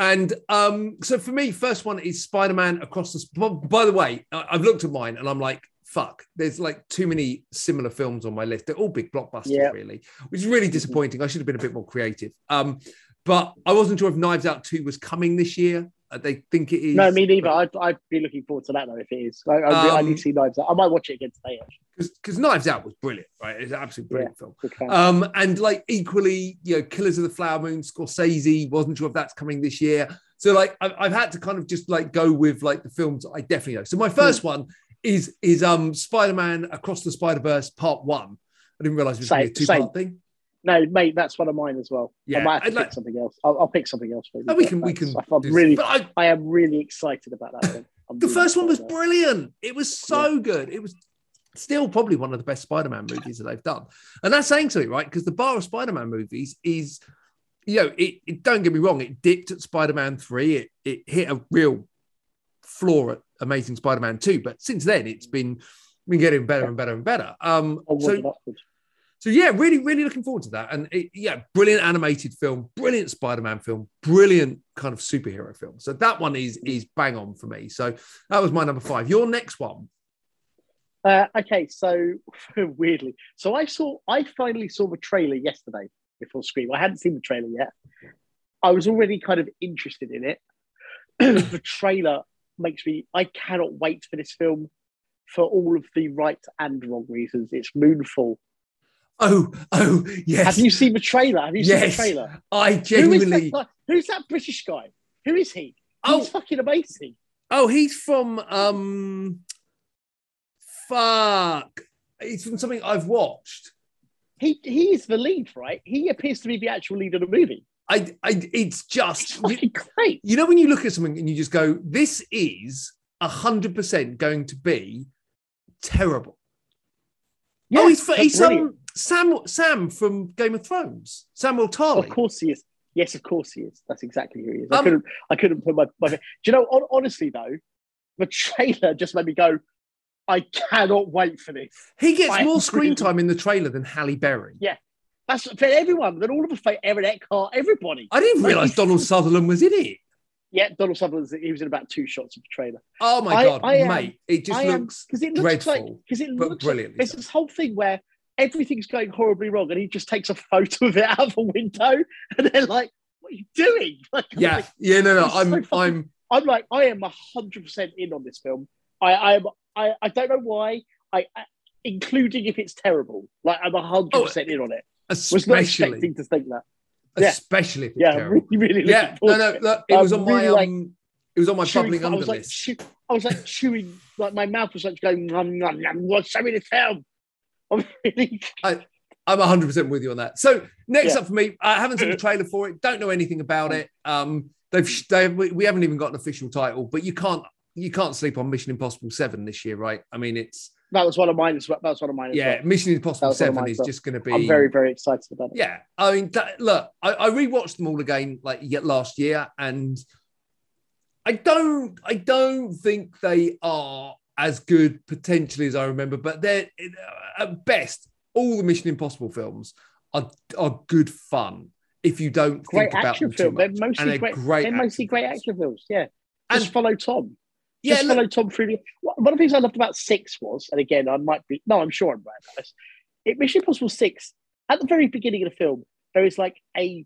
And um, so for me, first one is Spider Man Across the. Sp- By the way, I've looked at mine and I'm like, fuck. There's like too many similar films on my list. They're all big blockbusters, Yeah. really, which is really disappointing. I should have been a bit more creative. Um, but I wasn't sure if Knives Out Two was coming this year. They think it is. no, me neither. I'd, I'd be looking forward to that though if it is. I, I, I Um, need to see Knives Out. I might watch it again today. Actually. because Knives Out was brilliant, right? It's an absolutely brilliant film. Big. Um, and like equally, you know, Killers of the Flower Moon, Scorsese, wasn't sure if that's coming this year. So like I've, I've had to kind of just like go with like the films I definitely know. So my first one is is um Spider-Man Across the Spider-Verse Part One. I didn't realize it was a two-part thing. No, mate, that's one of mine as well. Yeah, I might have to I'd pick like- something else. I'll, I'll pick something else. Maybe, And we can we can I'm really, but I, I am really excited about that one. The really first one was brilliant. It was so good. It was still probably one of the best Spider-Man movies that they've done. And that's saying something, right? Because the bar of Spider-Man movies is, you know, it, it don't get me wrong, it dipped at Spider-Man 3. It it hit a real floor at Amazing Spider-Man 2. But since then it's been been getting better and better and better. Um so and upwards. So yeah, really, really looking forward to that. And it, yeah, brilliant animated film, brilliant Spider-Man film, brilliant kind of superhero film. So that one is is bang on for me. So that was my number five. Your next one. Uh, okay, so weirdly, so I saw, I finally saw the trailer yesterday before Scream. I hadn't seen the trailer yet. I was already kind of interested in it. the trailer makes me, I cannot wait for this film for all of the right and wrong reasons. It's Moonfall. Oh, oh, yes. Have you seen the trailer? Have you seen the trailer? I Who is genuinely. that, who's that British guy? Who is he? Oh, He's fucking amazing. oh, he's from um. Fuck. He's from something I've watched. He he is the lead, right? He appears to be the actual lead of the movie. I, I, it's It's just you, great. you know when you look at something and you just go, "This is hundred percent going to be terrible." Yeah, oh, he's, he's brilliant. Sam Sam from Game of Thrones. Samuel Tarly. Of course he is. Yes, of course he is. That's exactly who he is. I Um, couldn't. I couldn't put my. my do you know? hon- honestly, though, the trailer just made me go. I cannot wait for this. He gets I more screen time in the trailer than Halle Berry. Yeah. That's for everyone. Then all of us, Aaron Eckhart, everybody. I didn't realize Donald Sutherland was in it. Yeah, Donald Sutherland. He was in about two shots of the trailer Oh my I- god, I am- mate! It just I looks because it looks dreadful, like because it looks brilliantly Like, there's this whole thing where everything's going horribly wrong, and he just takes a photo of it out of a window, and they're like, "What are you doing?" Like, yeah, like- yeah. No, no. It's so I'm, I'm. I'm like, I am hundred percent in on this film. I, I am. I, I don't know why. I, I including if it's terrible. Like I'm hundred percent in on it. Was not Oh, Especially, expecting to think that. yeah. especially if it's Yeah, terrible. really, really. Yeah, no, forward no. it. I'm was on my really, like, um, it was on my bubbling I was like, chew, I was like chewing, like my mouth was like going, nom, nom, nom, well, show me the film. I'm really, I'm 100 percent with you on that. So next Yeah. up for me, I haven't seen the trailer for it. Don't know anything about it. Um, they've they we haven't even got an official title, but you can't you can't sleep on Mission Impossible Seven this year, right? I mean, it's that was one of mine. That was one of mine yeah, well. Mission Impossible That was one of Seven is just going to be. I'm very, very excited about it. Yeah, I mean, that, look, I, I rewatched them all again like yet last year, and I don't, I don't think they are as good potentially as I remember, but they're at best all the Mission Impossible films are are good fun if you don't Great think about action them too film. They're mostly and they're great. great. They're mostly great films. action films. Yeah. Just And- follow Tom. Yeah, Just look, follow Tom through the. One of the things I loved about Six was, and again, I might be. No, I'm sure I'm right about this. It, Mission Impossible Six. At the very beginning of the film, there is like a,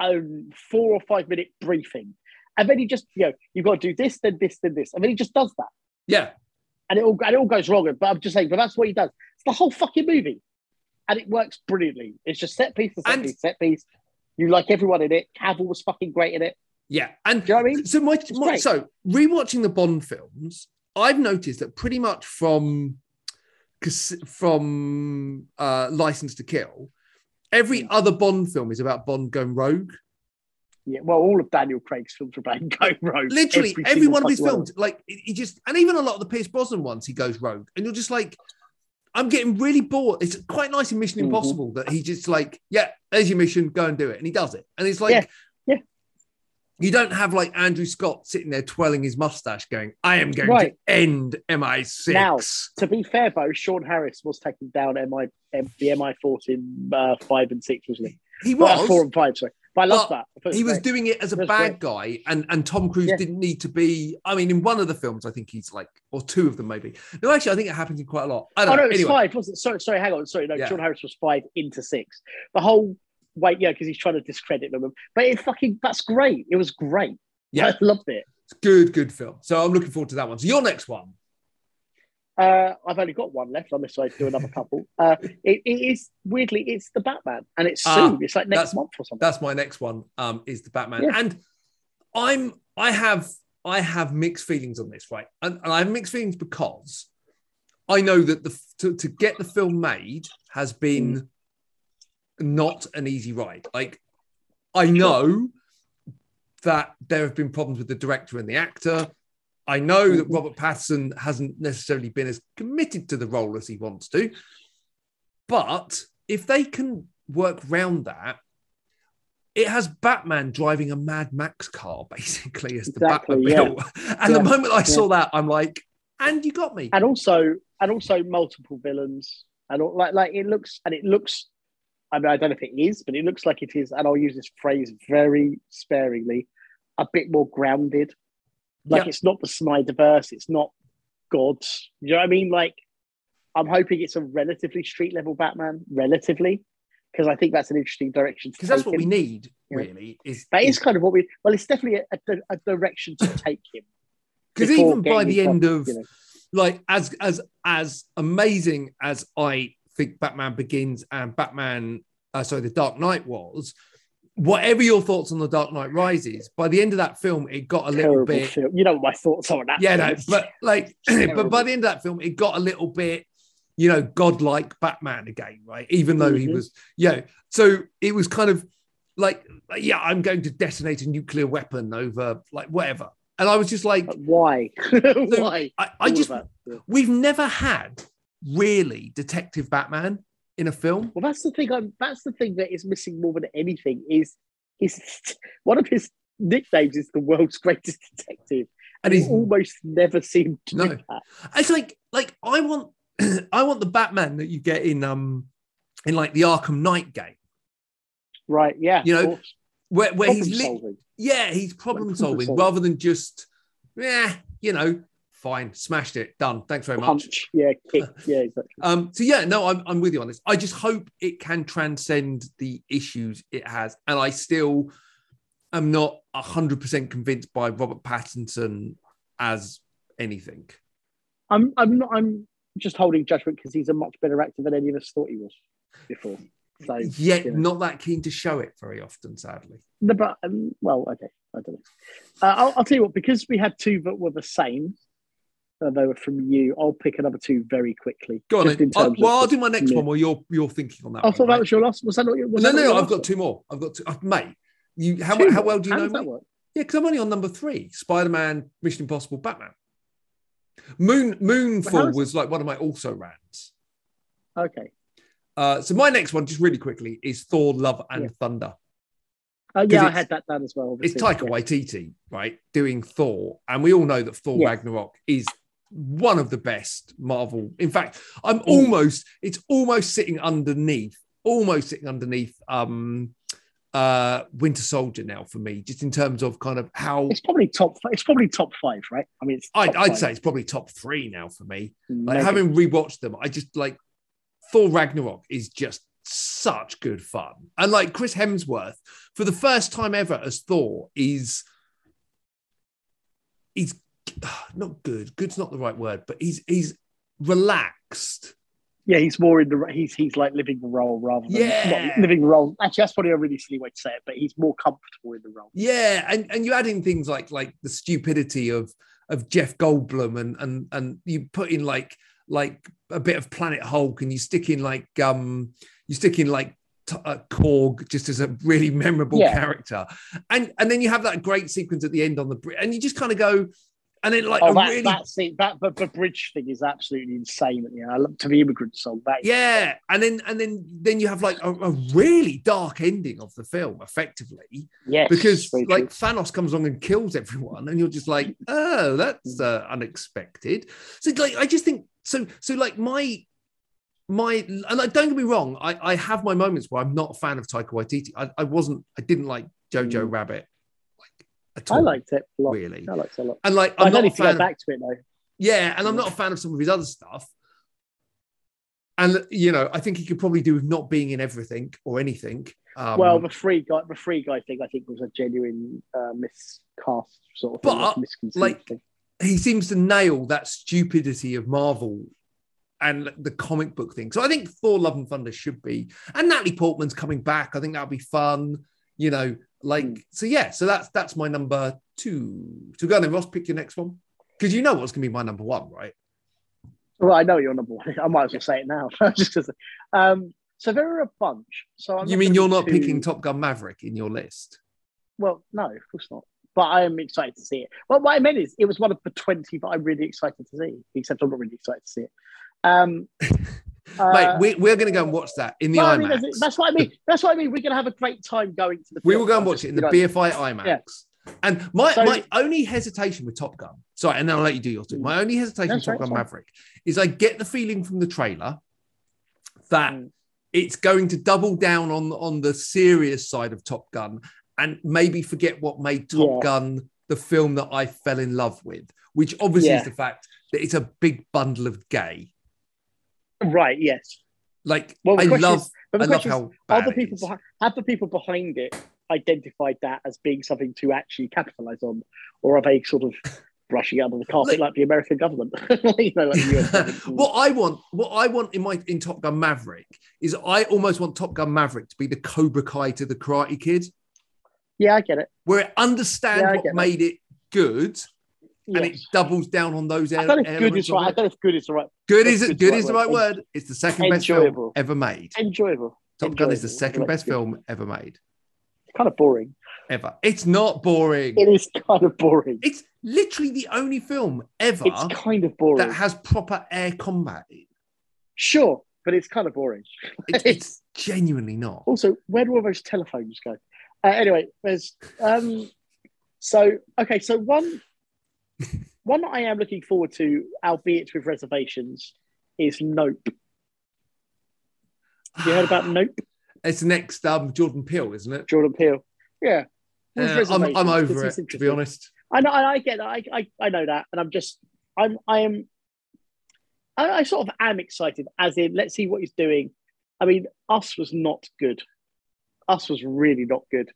um four or five minute briefing, and then he just you know you've got to do this, then this, then this, and then he just does that. Yeah, and it all and it all goes wrong. But I'm just saying, but that's what he does. It's the whole fucking movie, and it works brilliantly. It's just set piece to set And- piece, set piece. You like everyone in it. Cavill was fucking great in it. yeah, and Do you know what I mean? So my, my so rewatching the Bond films, I've noticed that pretty much from from uh, License to Kill, every Hmm. other Bond film is about Bond going rogue. Yeah. Well, all of Daniel Craig's films are about going rogue. Literally every, single one of his films, like he just, and even a lot of the Pierce Brosnan ones, he goes rogue, and you're just like. I'm getting really bored. It's quite nice in Mission Mhm. Impossible that he just like, yeah, there's your mission, go and do it, and he does it. And it's like, Yeah, yeah. you don't have like Andrew Scott sitting there twirling his mustache, going, "I am going Right. to end MI6." Now, To be fair, though, Sean Harris was taking down MI the MI force in uh, five and six, wasn't he? he Well, was. four and five. Sorry, but I love that. I he was great. doing it as a bad guy, and and Tom Cruise Yeah. didn't need to be. I mean, in one of the films, I think he's like, or two of them maybe. No, actually, I think it happens in quite a lot. I Oh don't no, know. it was Anyway, five, wasn't it? Sorry, sorry, hang on. Sorry, no, Yeah. Sean Harris was five into six. The whole wait, yeah, because he's trying to discredit them. But it fucking that's great. It was great. Yeah. I loved it. it's good, good film. So I'm looking forward to that one. So your next one, Uh, I've only got one left, unless I do another couple. Uh, it, it is weirdly, it's the Batman, and it's Ah, soon. it's like next month or something. that's my next one. Um, is the Batman, Yeah. and I'm I have I have mixed feelings on this, right? And, and I have mixed feelings because I know that the to, to get the film made has been not an easy ride. Like I know that there have been problems with the director and the actor. I know that. Robert Pattinson hasn't necessarily been as committed to the role as he wants to. But if they can work round that, it has Batman driving a Mad Max car, basically, as the Exactly, Batmobile. And the moment I yeah. saw that, I'm like, and you got me. and also, and also multiple villains, and all, like, like it looks, and it looks. I mean, I don't know if it is, but it looks like it is, and I'll use this phrase very sparingly. A bit more grounded. Like Yeah. it's not the Snyderverse. It's not gods. You know what I mean? Like, I'm hoping it's a relatively street level Batman, relatively, because I think that's an interesting direction Because that's what we need, Yeah. really. Is That is kind of what we. Well, it's definitely a, a, a direction to take him. because even by the end of you know. like as as as amazing as I think Batman Begins and Batman, uh, sorry, The Dark Knight was. Whatever your thoughts on The Dark Knight Rises, by the end of that film, it got a little bit. film. You know what my thoughts are on that. Yeah, no, but like, but by the end of that film, it got a little bit, you know, godlike Batman again, right? Even though he Mhm. was, yeah. So it was kind of like, yeah, I'm going to detonate a nuclear weapon over like whatever, and I was just like, But why? why? I, I just, we've never had really detective Batman in a film. Well, that's the thing. I'm, that's the thing that is missing more than anything. Is is one of his nicknames is the world's greatest detective, And and he's almost never seemed to No. that. It's like like I want I want the Batman that you get in um in like the Arkham Knight game, Right? Yeah. You know, where, where Problem he's solving. yeah, he's problem problem solving solving. rather than just yeah, you know, fine, smashed it, done. Thanks very much. Punch. Yeah, kick. Yeah, exactly. Um, so yeah, no, I'm, I'm with you on this. I just hope it can transcend the issues it has, and I still am not hundred percent convinced by Robert Pattinson as anything. I'm I'm not I'm just holding judgment because he's a much better actor than any of us thought he was before. So Yet you know. not that keen to show it very often, sadly. No, but um, well, okay, I don't know. Uh, I'll, I'll tell you what, because we had two that were the same, uh, they were from you. I'll pick another two very quickly. Go on. in I'll- well, I'll do my next one while you're you're thinking on that. I one, thought that was your last. Was that not your? Was no, that not no, I've got two more. I've got two, uh, mate. You how Two how well do you How know me? Yeah, because I'm only on number three: Spider-Man, Mission Impossible, Batman. Moon Moonfall was like one of my also rants. Okay. Uh, so my next one, just really quickly, is Thor: Love and Yeah. Thunder. Uh, yeah, I had that down as well. It's. Taika Yeah. Waititi, right, doing Thor, and we all know that Thor Yeah. Ragnarok is one of the best Marvel. In fact, I'm almost it's almost sitting underneath, almost sitting underneath um uh Winter Soldier now for me, just in terms of kind of how It's probably top. It's probably top five, right? I mean, it's. I'd, I'd say it's probably top three now for me. Like Maybe. having rewatched them, I just like Thor Ragnarok is just such good fun. And like Chris Hemsworth, for the first time ever as Thor, is he's not good. Good's not the right word, but he's he's relaxed. Yeah, he's more in the. He's he's like living the role rather than Yeah. living the role. Actually, that's probably a really silly way to say it, but he's more comfortable in the role. Yeah, and and you add in things like like the stupidity of of Jeff Goldblum, and and and you put in like like a bit of Planet Hulk, and you stick in like um you stick in like t- uh, Korg just as a really memorable Yeah. character, and and then you have that great sequence at the end on the bridge, and you just kind of go, and then like oh, a that really that scene, that the, the bridge thing is absolutely insane. You know, I love to the immigrant song. That is, yeah, and then and then then you have like a, a really dark ending of the film, effectively. yes, because like true. Thanos comes along and kills everyone, and you're just like, oh, that's uh, unexpected. So like, I just think so. So like my my and like, don't get me wrong, I I have my moments where I'm not a fan of Taika Waititi. I, I wasn't. I didn't like Jojo Mm. Rabbit at I liked it a lot. really. I liked it a lot. And like, I I'm don't not a need to go. Back to it though. yeah, and I'm not a fan of some of his other stuff. And you know, I think he could probably do with not being in everything or anything. Um, well, the free guy, the free guy thing, I think was a genuine uh, miscast sort of thing, But, misconceived like, thing. he seems to nail that stupidity of Marvel and the comic book thing. So I think Thor: Love and Thunder should be, and Natalie Portman's coming back. I think that'll be fun. You know, like Mm. so. Yeah, so that's that's my number two. So go on then, Ross. Pick your next one because you know what's going to be my number one, right? Well, I know you're number one. I might as well say it now. Just 'cause- um, so there are a bunch. So I'm you mean you're not too- picking Top Gun Maverick in your list? Well, no, of course not. But I am excited to see it. Well, what I meant is, it was one of the twenty that I'm really excited to see. Except I'm not really excited to see it. Um, uh, Mate, we, we're going to go and watch that in the well, I mean, IMAX. that's, that's what I mean. That's what I mean. We're going to have a great time going to the. we will go and watch it in the BFI IMAX. Yeah. And my, So- my only hesitation with Top Gun, sorry, and then I'll let you do yours too. My only hesitation with Top right, Gun sorry. Maverick is I get the feeling from the trailer that Mm. it's going to double down on, on the serious side of Top Gun and maybe forget what made Top Yeah. Gun the film that I fell in love with, which obviously Yeah. is the fact that it's a big bundle of gay. Right. Yes. Like Well, I love, is- I love how are bad the people behind have the people behind it identified that as being something to actually capitalize on, or are they sort of brushing it under the carpet Like- like the American government? you know, like government. what I want, what I want in my in Top Gun Maverick is I almost want Top Gun Maverick to be the Cobra Kai to the Karate Kid, yeah, I get it. where it understands Yeah, what that. made it good and it doubles down on those I don't know if good is right. I don't know if good is the right. Good is good's good is the right word. word. It's the second best film ever made. Enjoyable. Top Gun is the second best good. film ever made. It's kind of boring. Ever. It's not boring. It is kind of boring. It's literally the only film ever It's kind of boring. that has proper air combat. in. Sure, but it's kind of boring. It's, it's genuinely not. Also, where do all those telephones go? Uh, anyway, there's um. So okay, so one one that I am looking forward to, albeit with reservations, is Nope. Have you heard about Nope? It's next um Jordan Peele, isn't it? Jordan Peele. Yeah. Uh, I'm, I'm over it, to be honest. I know, I get that. I, I, I know that, and I'm just, I'm, I am, I, I sort of am excited. As in, let's see what he's doing. I mean, Us was not good. Us was really not good.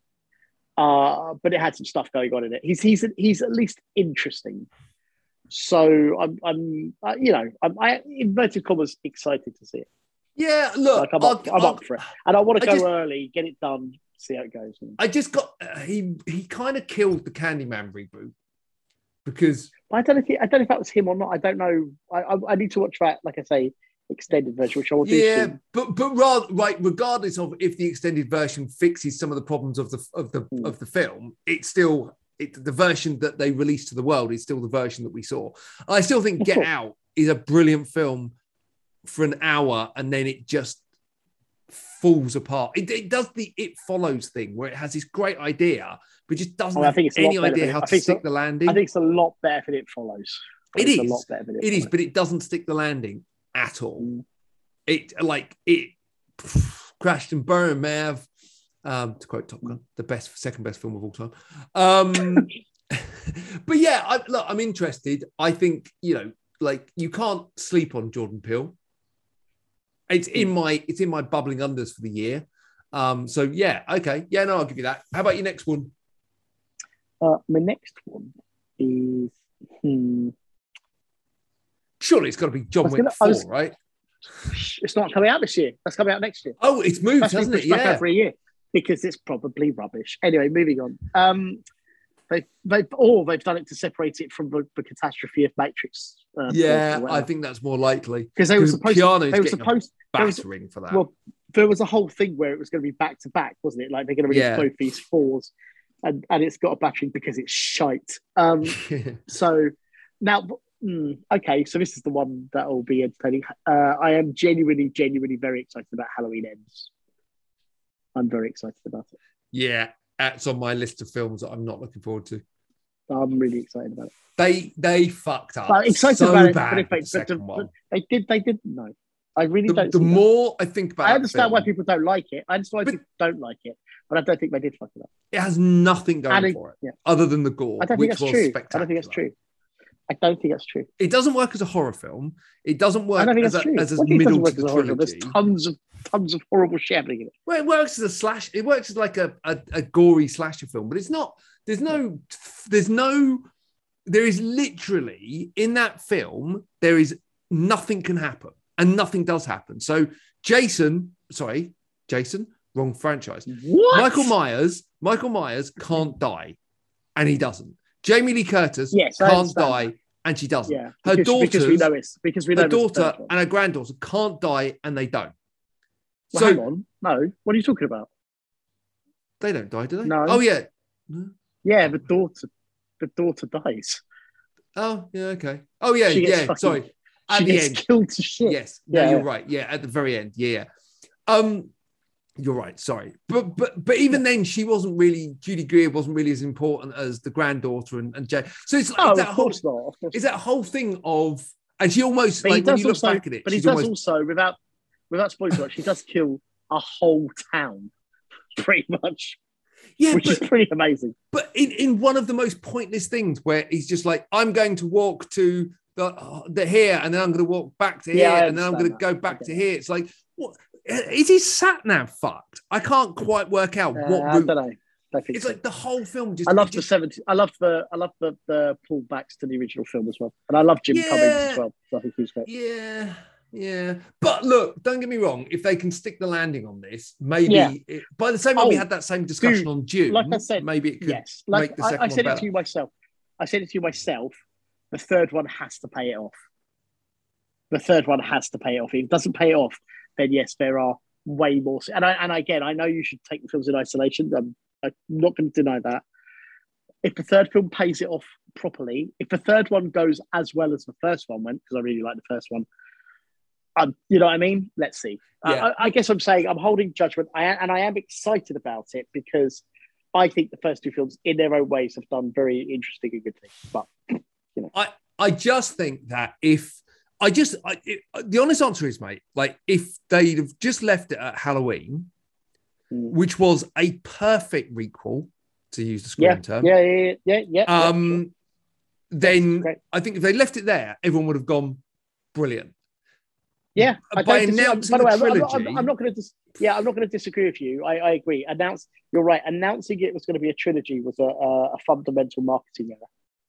Uh, but it had some stuff going on in it. He's he's he's at least interesting. So I'm I'm uh, you know I'm I inverted commas excited to see it. Yeah, look, Like I'm up, I'm up for it, and I want to go just- early, get it done, see how it goes. I just got uh, he he kind of killed the Candyman reboot because I don't know if he, I don't know if that was him or not. I don't know. I I, I need to watch that. Like I say, extended version, which I will do yeah, soon. but but rather right, regardless of if the extended version fixes some of the problems of the of the Mm. of the film, it's still it, the version that they released to the world is still the version that we saw. I still think Get. Out is a brilliant film for an hour, and then it just falls apart. It, it does the it follows thing where it has this great idea, but just doesn't Oh, have think it's a lot any idea how to stick the landing. I think it's a lot better than it follows. It is. a lot better than it, It is, but it doesn't stick the landing at all. It like it crashed and burned, Mav. Um, to quote Top Gun, the best, second best film of all time. Um, but yeah, I, look, I'm interested. I think you know, like you can't sleep on Jordan Peele. It's in Hmm. my, it's in my bubbling unders for the year. Um, so yeah, okay, yeah, no, I'll give you that. How about your next one? Uh, my next one is hmm, Surely it's got to be John Wick gonna- I Four, was- right? it's not coming out this year. That's coming out next year. Oh, it's moved, That's hasn't it? Yeah. a year because it's probably rubbish. Anyway, moving on. Um, they they or they've done it to separate it from the, the catastrophe of Matrix. Uh, Yeah, I think that's more likely. because they were supposed Keanu's to, they were supposed there was- for that. well there was a whole thing where it was going to be back to back, wasn't it? Like they're going to release Yeah. both these fours, and and it's got a battering because it's shite. Um, So now, mm, okay, so this is the one that will be entertaining. Uh, I am genuinely, genuinely very excited about Halloween Ends. I'm very excited about it. yeah, that's on my list of films that I'm not looking forward to. I'm really excited about it. They they fucked up But excited so about it, bad but they, the but, second the- one. they did, they didn't know. I really The, don't. the see that. more I think about it. I understand why people don't like it. I understand why But- people don't like it, but I don't think they did fuck it up. it has nothing going it- for it yeah. other than the gore, I don't which think that's was true. spectacular. I don't think that's true. I don't think that's true. It doesn't work as a horror film. It doesn't work I as a, true. as a What do you mean it middle to the trilogy. There's tons of tons of horrible shit happening in it. Well, it works as a slash. It works as like a, a, a gory slasher film, but it's not. There's no. There's no. There is literally in that film. There is nothing can happen, and nothing does happen. So Jason, sorry, Jason, wrong franchise. What? Michael Myers. Michael Myers can't die, and he doesn't. Jamie Lee Curtis Yes, can't die, and she doesn't. Yeah, Her because, because we know it's because we know Her daughter and her granddaughter can't die, and they don't. Well, so hang on, no. What are you talking about? they don't die, do they? No. Oh yeah. No. Yeah, the daughter, the daughter dies. Oh, yeah, okay. Oh, yeah, yeah. fucking- Sorry. At she the gets end. killed to shit. Yes. No, Yeah, you're right. Yeah, at the very end. Yeah. yeah. Um, you're right. Sorry, but but but even then, she wasn't really. Judy Greer wasn't really as important as the granddaughter and, and Jay. So it's like Oh, that of whole. not. Of course Is that whole thing of? And she almost But like when you look also, back at it, but he does almost also without without spoiling too much, he does kill a whole town, pretty much, yeah, which but, is pretty amazing. but in, in one of the most pointless things where he's just like, I'm going to walk to the, the here and then I'm going to walk back to here Yeah, and then I'm going to go back to here. It's like, what is his sat nav fucked? I can't quite work out Uh, what I route. don't know. Think It's so. like the whole film just. I love the 70 I love the I love the the pullbacks to the original film as well, and I love Jim Yeah. Cummings as well. So I think he's great. Yeah, yeah. But look, don't get me wrong. If they can stick the landing on this, maybe Yeah. it, by the same way we Oh, had that same discussion dude, on June, like I said, maybe it could Yes, like make the I, second I one said it better. to you myself. I said it to you myself. The third one has to pay it off. The third one has to pay it off. If it doesn't pay it off, then yes, there are way more. And I, and again, I know you should take the films in isolation. I'm, I'm not going to deny that. If the third film pays it off properly, if the third one goes as well as the first one went, because I really like the first one, um, you know what I mean? Let's see. I- Yeah. I, I guess I'm saying I'm holding judgment, I, and I am excited about it because I think the first two films, in their own ways, have done very interesting and good things. But I I just think that if I just I, it, the honest answer is, mate, like if they'd have just left it at Halloween, Mm. which was a perfect requel, to use the screen Yeah, term. yeah, yeah, yeah, yeah. yeah, Um, then I think if they left it there, everyone would have gone brilliant. Yeah, I by announcing by the way, I'm, trilogy- I'm, not going to. Dis- yeah, I'm not going to disagree with you. I, I agree. Announce. You're right. Announcing it was going to be a trilogy was a, a, a fundamental marketing error.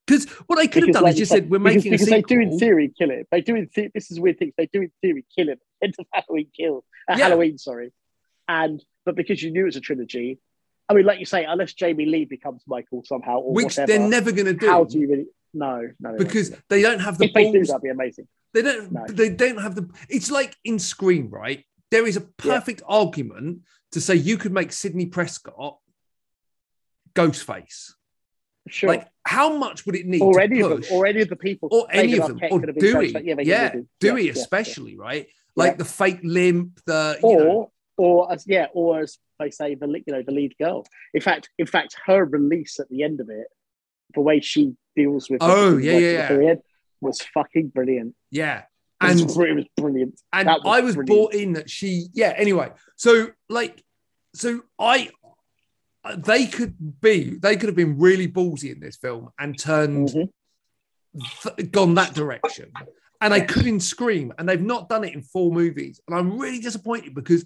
Because what they could have done like is you just said, we're because, making because they do in theory kill it. They do in the- this is weird things. They do in theory kill it. End of Halloween kill. Uh, Yeah. Halloween, sorry. And but because you knew it was a trilogy, I mean, like you say, unless Jamie Lee becomes Michael somehow or which whatever, they're never going to do. how do you really? No, no, because do that. they don't have the if they do, balls. that'd be amazing. They don't. No. They don't have the. It's like in Scream, right? There is a perfect argument to say you could make Sidney Prescott Ghostface. Sure. Like, how much would it need or to push? or any of the people, or any of them, or could have been Dewey, yeah, they could have been. Dewey Yeah, yeah, especially, right? Yeah. Like the fake limp, the you or know, or as yeah, or as they say, the you know the lead girl. In fact, in fact, her release at the end of it, the way she deals with Oh, everything yeah, yeah, yeah. was fucking brilliant. yeah, It and was, it was brilliant. and was I was brilliant. bought in that she, yeah. Anyway, so like, so I, they could be, they could have been really ballsy in this film and turned, Mhm. th- gone that direction, and they couldn't scream, and they've not done it in four movies, and I'm really disappointed because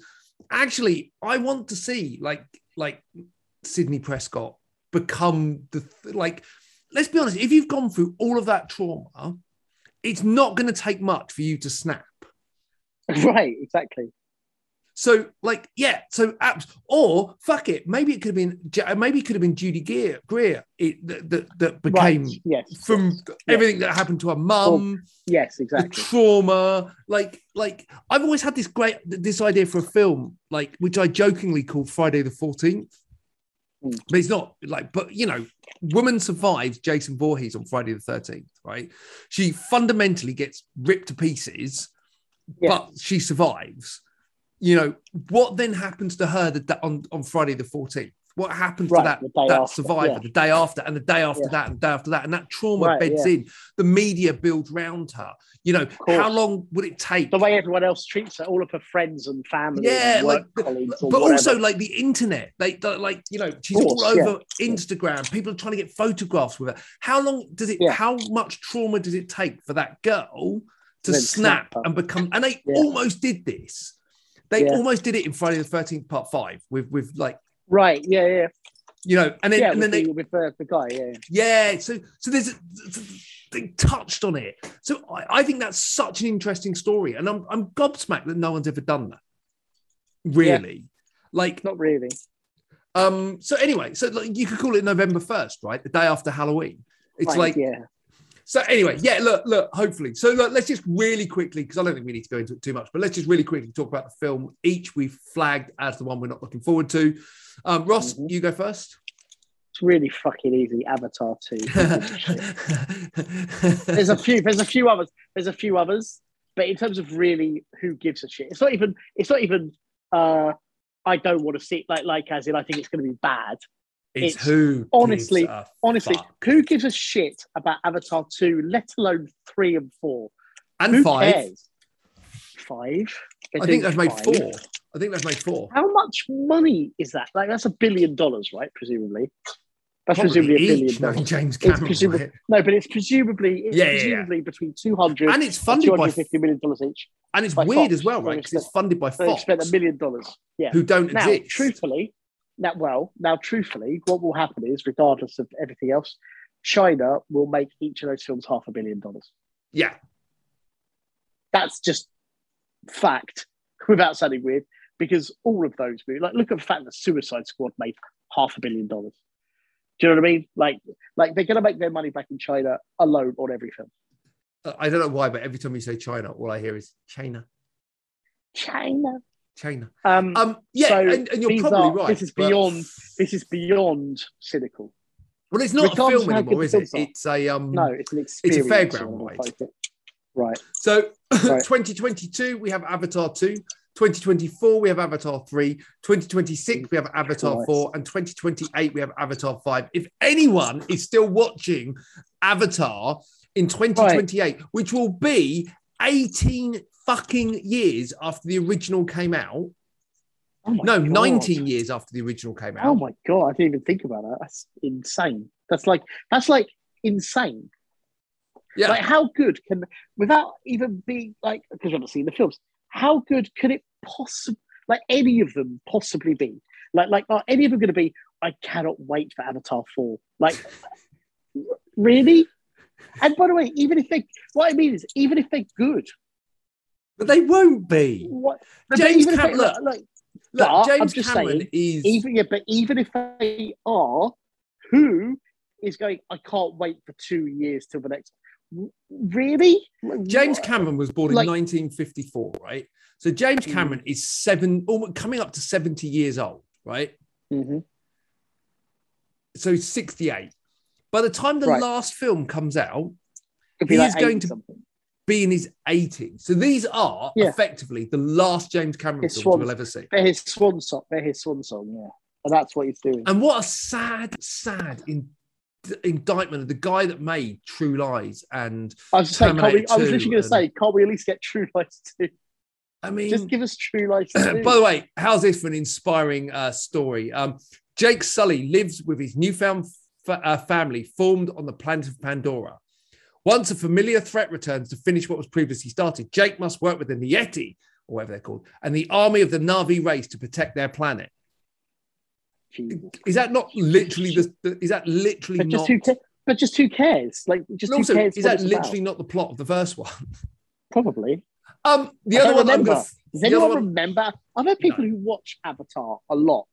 actually I want to see like like Sidney Prescott become the th- like. Let's be honest. If you've gone through all of that trauma, it's not going to take much for you to snap. right, exactly. So, like, yeah. So, apps or fuck it. Maybe it could have been. Maybe it could have been Judy Greer. Greer it, that, that that became right. yes from yes, everything that happened to her mum, yes the exactly. trauma. Like, like I've always had this great this idea for a film, like which I jokingly called Friday the Fourteenth. Mm. But it's not like, but you know, woman survives Jason Voorhees on Friday the 13th, right? She fundamentally gets ripped to pieces, but she survives. You know, what then happens to her the, on, on Friday the 14th? What happens Right, to that, that after, survivor yeah. the day after and the day after Yeah. that and the day after that? And that trauma Right, beds yeah. in. The media builds round her. You know, how long would it take? The way everyone else treats her, all of her friends and family, Yeah, and work like, colleagues, or but also like the internet they like you know she's course, all over instagram people are trying to get photographs with her how long does it how much trauma does it take for that girl to snap snap and become and they almost did this they Yeah. almost did it in friday the 13th part five with with like right, yeah, yeah, you know and then yeah. and then the, they with the, the guy, yeah, yeah. yeah so so there's they touched on it so I, I think that's such an interesting story and i'm i'm gobsmacked that no one's ever done that really like not really. Um. So anyway, so like, you could call it November first, right? The day after Halloween. It's Right, like yeah, so. Anyway, yeah. Look, look. Hopefully, so look, let's just really quickly, because I don't think we need to go into it too much, but let's just really quickly talk about the film. Each we've flagged as the one we're not looking forward to. Um, Ross, Mhm. you go first. it's really fucking easy. Avatar two. there's a few. There's a few others. There's a few others, but in terms of really who gives a shit, it's not even. It's not even. uh I don't want to see it like like as in I think it's going to be bad. It's, it's who honestly- Honestly, fuck. who gives a shit about Avatar two, let alone three and four? and who five. cares? Five. They're I think they've made four. I think they've made four. How much money is that? Like that's a billion dollars, right? Presumably. That's Probably presumably a billion each, dollars. James It's presumably- right? No, but it's presumably it's Yeah, yeah, yeah. between two hundred And it's funded by fifty million dollars each. and it's weird Fox. as well, right? Because it's funded by So they Fox, spent a million dollars. Yeah. who don't Now, exist. truthfully, now well, now truthfully, what will happen is, regardless of everything else, China will make each of those films half a billion dollars. Yeah, That's just fact, without sounding weird, because all of those movies, like look at the fact that Suicide Squad made half a billion dollars. Do you know what I mean? Like, like they're going to make their money back in China alone on every film. Uh, I don't know why, but every time you say China, all I hear is China, China. China. Um, Um, yeah, So and, and you're probably are- right. this is but- beyond- this is beyond cynical. Well, it's not a film anymore, is it? are. It's a um. No, it's an experience. It's a fairground ride. it. Right. So, Right. 2022 we have Avatar 2. 2024 we have Avatar 3. 2026 we have Avatar Christ. 4, and 2028 we have Avatar 5. If anyone is still watching Avatar in 2028, which will be 18 fucking years after the original came out, Oh No, God. 19 years after the original came out. Oh my god, I didn't even think about that. That's insane. That's like that's like insane. yeah. Like how good can without even being like because you haven't seen the films, how good could it possibly like any of them possibly be? Like like are any of them gonna be, I cannot wait for Avatar 4. Like really? And by the way, even if they what I mean is even if they're good, but they won't be. what James Cameron, look, like, Look, James Cameron saying, is. even yeah, but even if they are, who is going? I can't wait for two years till the next. Really, James? Cameron was born in 1954, right? So James Mm. Cameron is seven, almost coming up to 70 years old, right? Mhm. So he's 68. By the time the Right. last film comes out, he like is going to- something. Be in his 80s. So these are Yeah. effectively the last James Cameron films we'll ever see. They're his swan song. They're his swan song. Yeah, and that's what he's doing. And what a sad, sad in, indictment of the guy that made True Lies. And I was saying, can't we, I was literally going to say, can't we at least get True Lies too? I mean, Just give us True Lies. By the way, how's this for an inspiring uh, story? Um, Jake Sully lives with his newfound f- uh, family formed on the planet of Pandora. Once a familiar threat returns to finish what was previously started, Jake must work with the Nieti, or whatever they're called, and the army of the Na'vi race to protect their planet. Is that not literally the? the- Is that literally But just not? who cares? But just who cares? Like, just and who cares? is that literally about? not the plot of the first one? Probably. Um, the I other one I'm remember. gonna. Does anyone one- remember? I've heard people who watch Avatar a lot.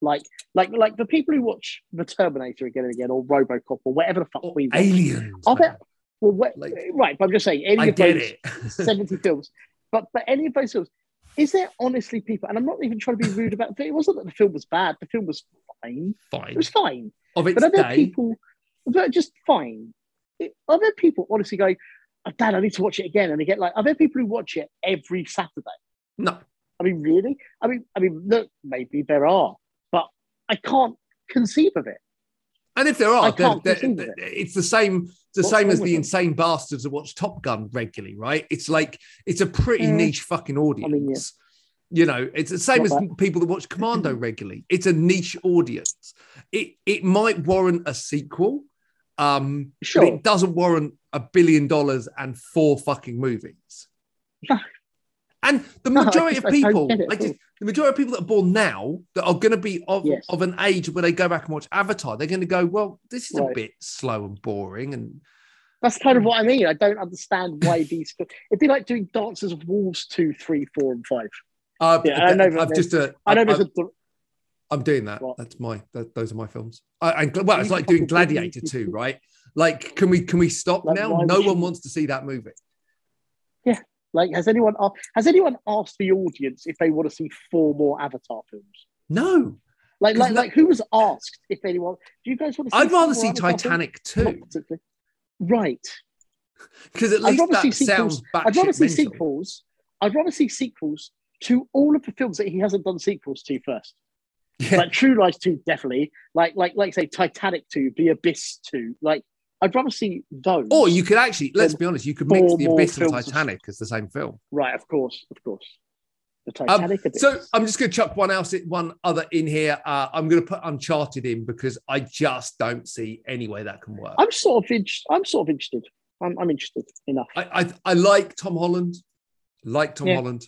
Like, like, like the people who watch the Terminator again and again, or RoboCop, or whatever the fuck or we aliens. Are there- Well, wh- Like- right, but I'm just saying, any I of get those it. 70 films, but but any of those films, is there honestly people? And I'm not even trying to be rude about it. It wasn't that the film was bad. The film was fine. Fine. It was fine. Of its But are there day, people just fine? It- Are there people honestly going, oh, Dad, I need to watch it again and again? Like, are there people who watch it every Saturday? no. I mean, really? I mean, I mean, look, maybe there are, but I can't conceive of it. And if there are, they're- they're- it. it's the same. It's the What's same as the them? insane bastards that watch Top Gun regularly, right? It's like it's a pretty Mm. niche fucking audience. mean, yeah. You know, it's the same Not as people that watch Commando regularly. It's a niche audience. It it might warrant a sequel, um, Sure. but it doesn't warrant a billion dollars and four fucking movies. No. And the No, majority just- of people, get it I at just, the majority of people that are born now that are going to be of, Yes. of an age where they go back and watch Avatar, they're going to go, well, this is a bit slow and boring. And That's kind of what I mean. I don't understand why these. It'd be like doing Dances of Wolves two, three, four, and five. uh, Yeah, I know I've there's- just, uh, I know I'm, there's I'm, a. I'm doing that. What? That's my, that, those are my films. I, and well, it's like doing Gladiator too, right? Like, can we, can we stop Like, now? No one wants to see that movie. Like, has anyone has anyone asked the audience if they want to see four more Avatar films? No, Like, like, no- like, who was asked if anyone? Do you guys want to? See I'd rather see Avatar? Titanic too. Right. because at I'd least rather that see sequels. sounds I'd rather see mental. sequels. I'd rather see sequels to all of the films that he hasn't done sequels to first. Yeah. Like True Lies 2, definitely. Like, like, like say Titanic 2, The Abyss 2. Like, I'd rather see those. Or you could actually, let's be honest, you could mix The Abyss and Titanic as the same film. Right, of course, of course. The Um, Titanic Abyss. so I'm just going to chuck one else, one other in here. Uh, I'm going to put Uncharted in because I just don't see any way that can work. I'm sort of interested. I'm sort of interested. I'm, I'm interested enough. I, I, I like Tom Holland, like Tom Yeah. Holland.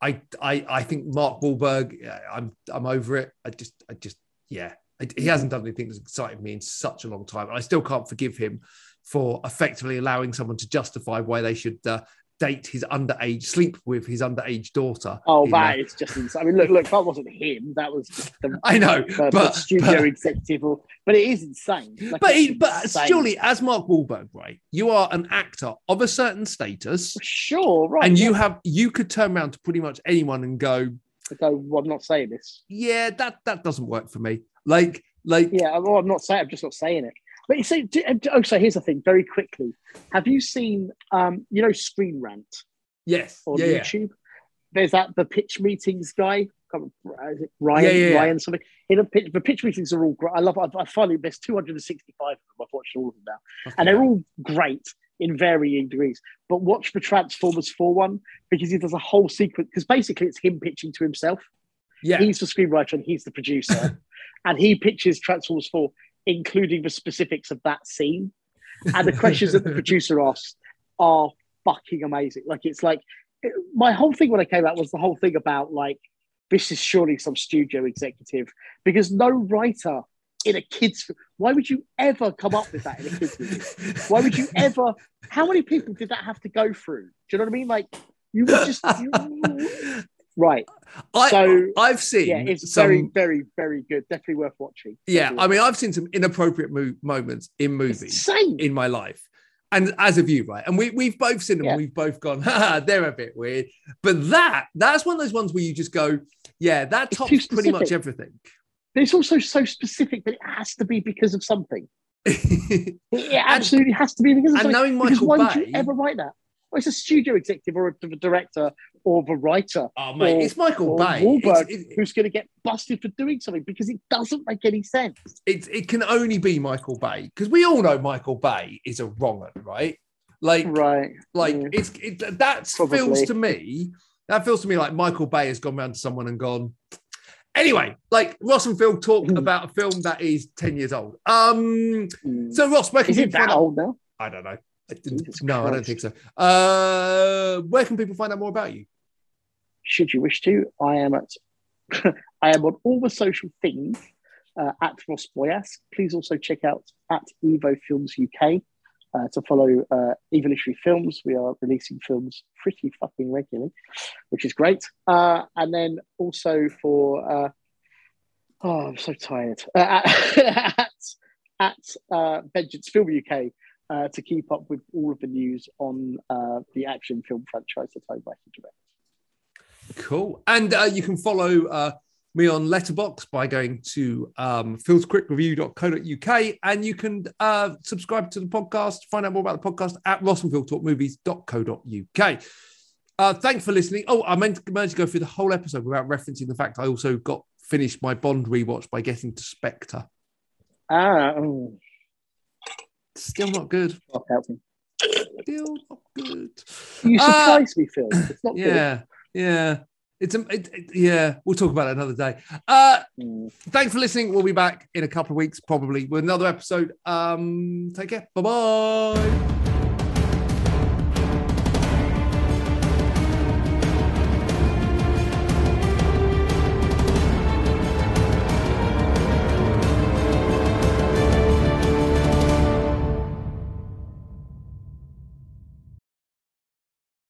I, I, I think Mark Wahlberg. I'm, I'm over it. I just, I just, yeah. He hasn't done anything that's excited me in such a long time. I still can't forgive him for effectively allowing someone to justify why they should uh, date his underage, sleep with his underage daughter. Oh, that uh, is just insane. I mean, look, look, that wasn't him. That was the, I know, the, the but studio but- executive. Or, but it is insane. Like, But, he, but insane. surely, as Mark Wahlberg, right, you are an actor of a certain status, sure, right? and you have you could turn around to pretty much anyone and go, I go, well, I'm not saying this. "Yeah, that that doesn't work for me." Like, like, Yeah, well, I'm not saying. I'm just not saying it. But you see, do- oh, so here's the thing. Very quickly, have you seen, um, you know, Screen Rant yes, on yeah, yeah, YouTube? There's that the pitch meetings guy. Can't Is it Ryan? Yeah, yeah, yeah. Ryan something. In the pitch, the pitch meetings are all great. I love. I, I finally there's 265 of them. I've watched all of them now. and they're all great in varying degrees. But watch the Transformers 4 one because he does a whole sequence because basically it's him pitching to himself. Yeah. He's the screenwriter and he's the producer, and he pitches Transformers Four, including the specifics of that scene. And the questions that the producer asks are fucking amazing. Like it's like it- my whole thing when I came out was the whole thing about like this is surely some studio executive because no writer in a kids why would you ever come up with that in a kids movie? Why would you ever? How many people did that have to go through? Do you know what I mean? Like you would just you- right. I, So, I've seen Yeah, it's some, very, very, very good. Definitely worth watching. yeah. Definitely I mean, I've seen some inappropriate mo- moments in movies in my life, and as of you, right? And we we've both seen them. Yeah. We've both gone, "Ha, they're a bit weird. But that that's one of those ones where you just go, yeah, that It's tops pretty much everything. But it's also so specific that it has to be because of something. It, absolutely has to be because of and something. knowing because Michael why Bay, would you ever write that? Well, it's a studio executive or a director or the writer oh mate, or- it's Michael Bay. Wahlberg It's- it- who's going to get busted for doing something because it doesn't make any sense. it, it can only be Michael Bay because we all know Michael Bay is a wrong one, right? Like, Right. like Yeah. it's it, that Probably. feels to me that feels to me like Michael Bay has gone round to someone and gone. Anyway, like Ross and Phil talk Mm. about a film that is ten years old. Um, Mm. so Ross, where can Is people it that old now? I don't know. Jesus no, I don't think so. Uh, where can people find out more about you? should you wish to. I am at I am on all the social things uh, at Ross Boyask. Please also check out at Evo Films UK uh, to follow uh, Evolutionary Films. We are releasing films pretty fucking regularly, which is great. Uh, and then also for uh, oh, I'm so tired uh, at at uh, Vengeance Film UK. Uh, to keep up with all of the news on uh, the action film franchise that I write and direct. Cool. And uh, you can follow uh, me on Letterboxd by going to um, philsquickreview.co.uk and you can uh, subscribe to the podcast, find out more about the podcast at rossandphiltalkmovies.co.uk. Uh, thanks for listening. Oh, I meant, meant to go through the whole episode without referencing the fact I also got finished my Bond rewatch by getting to Spectre. Ah, oh, Still not good. not helping. Still not good. You Uh, surprise me, Phil. It's not Yeah, yeah. It's a, it, it- yeah. We'll talk about it another day. Uh. Mm. thanks for listening. We'll be back in a couple of weeks, probably with another episode. Um, take care. Bye bye.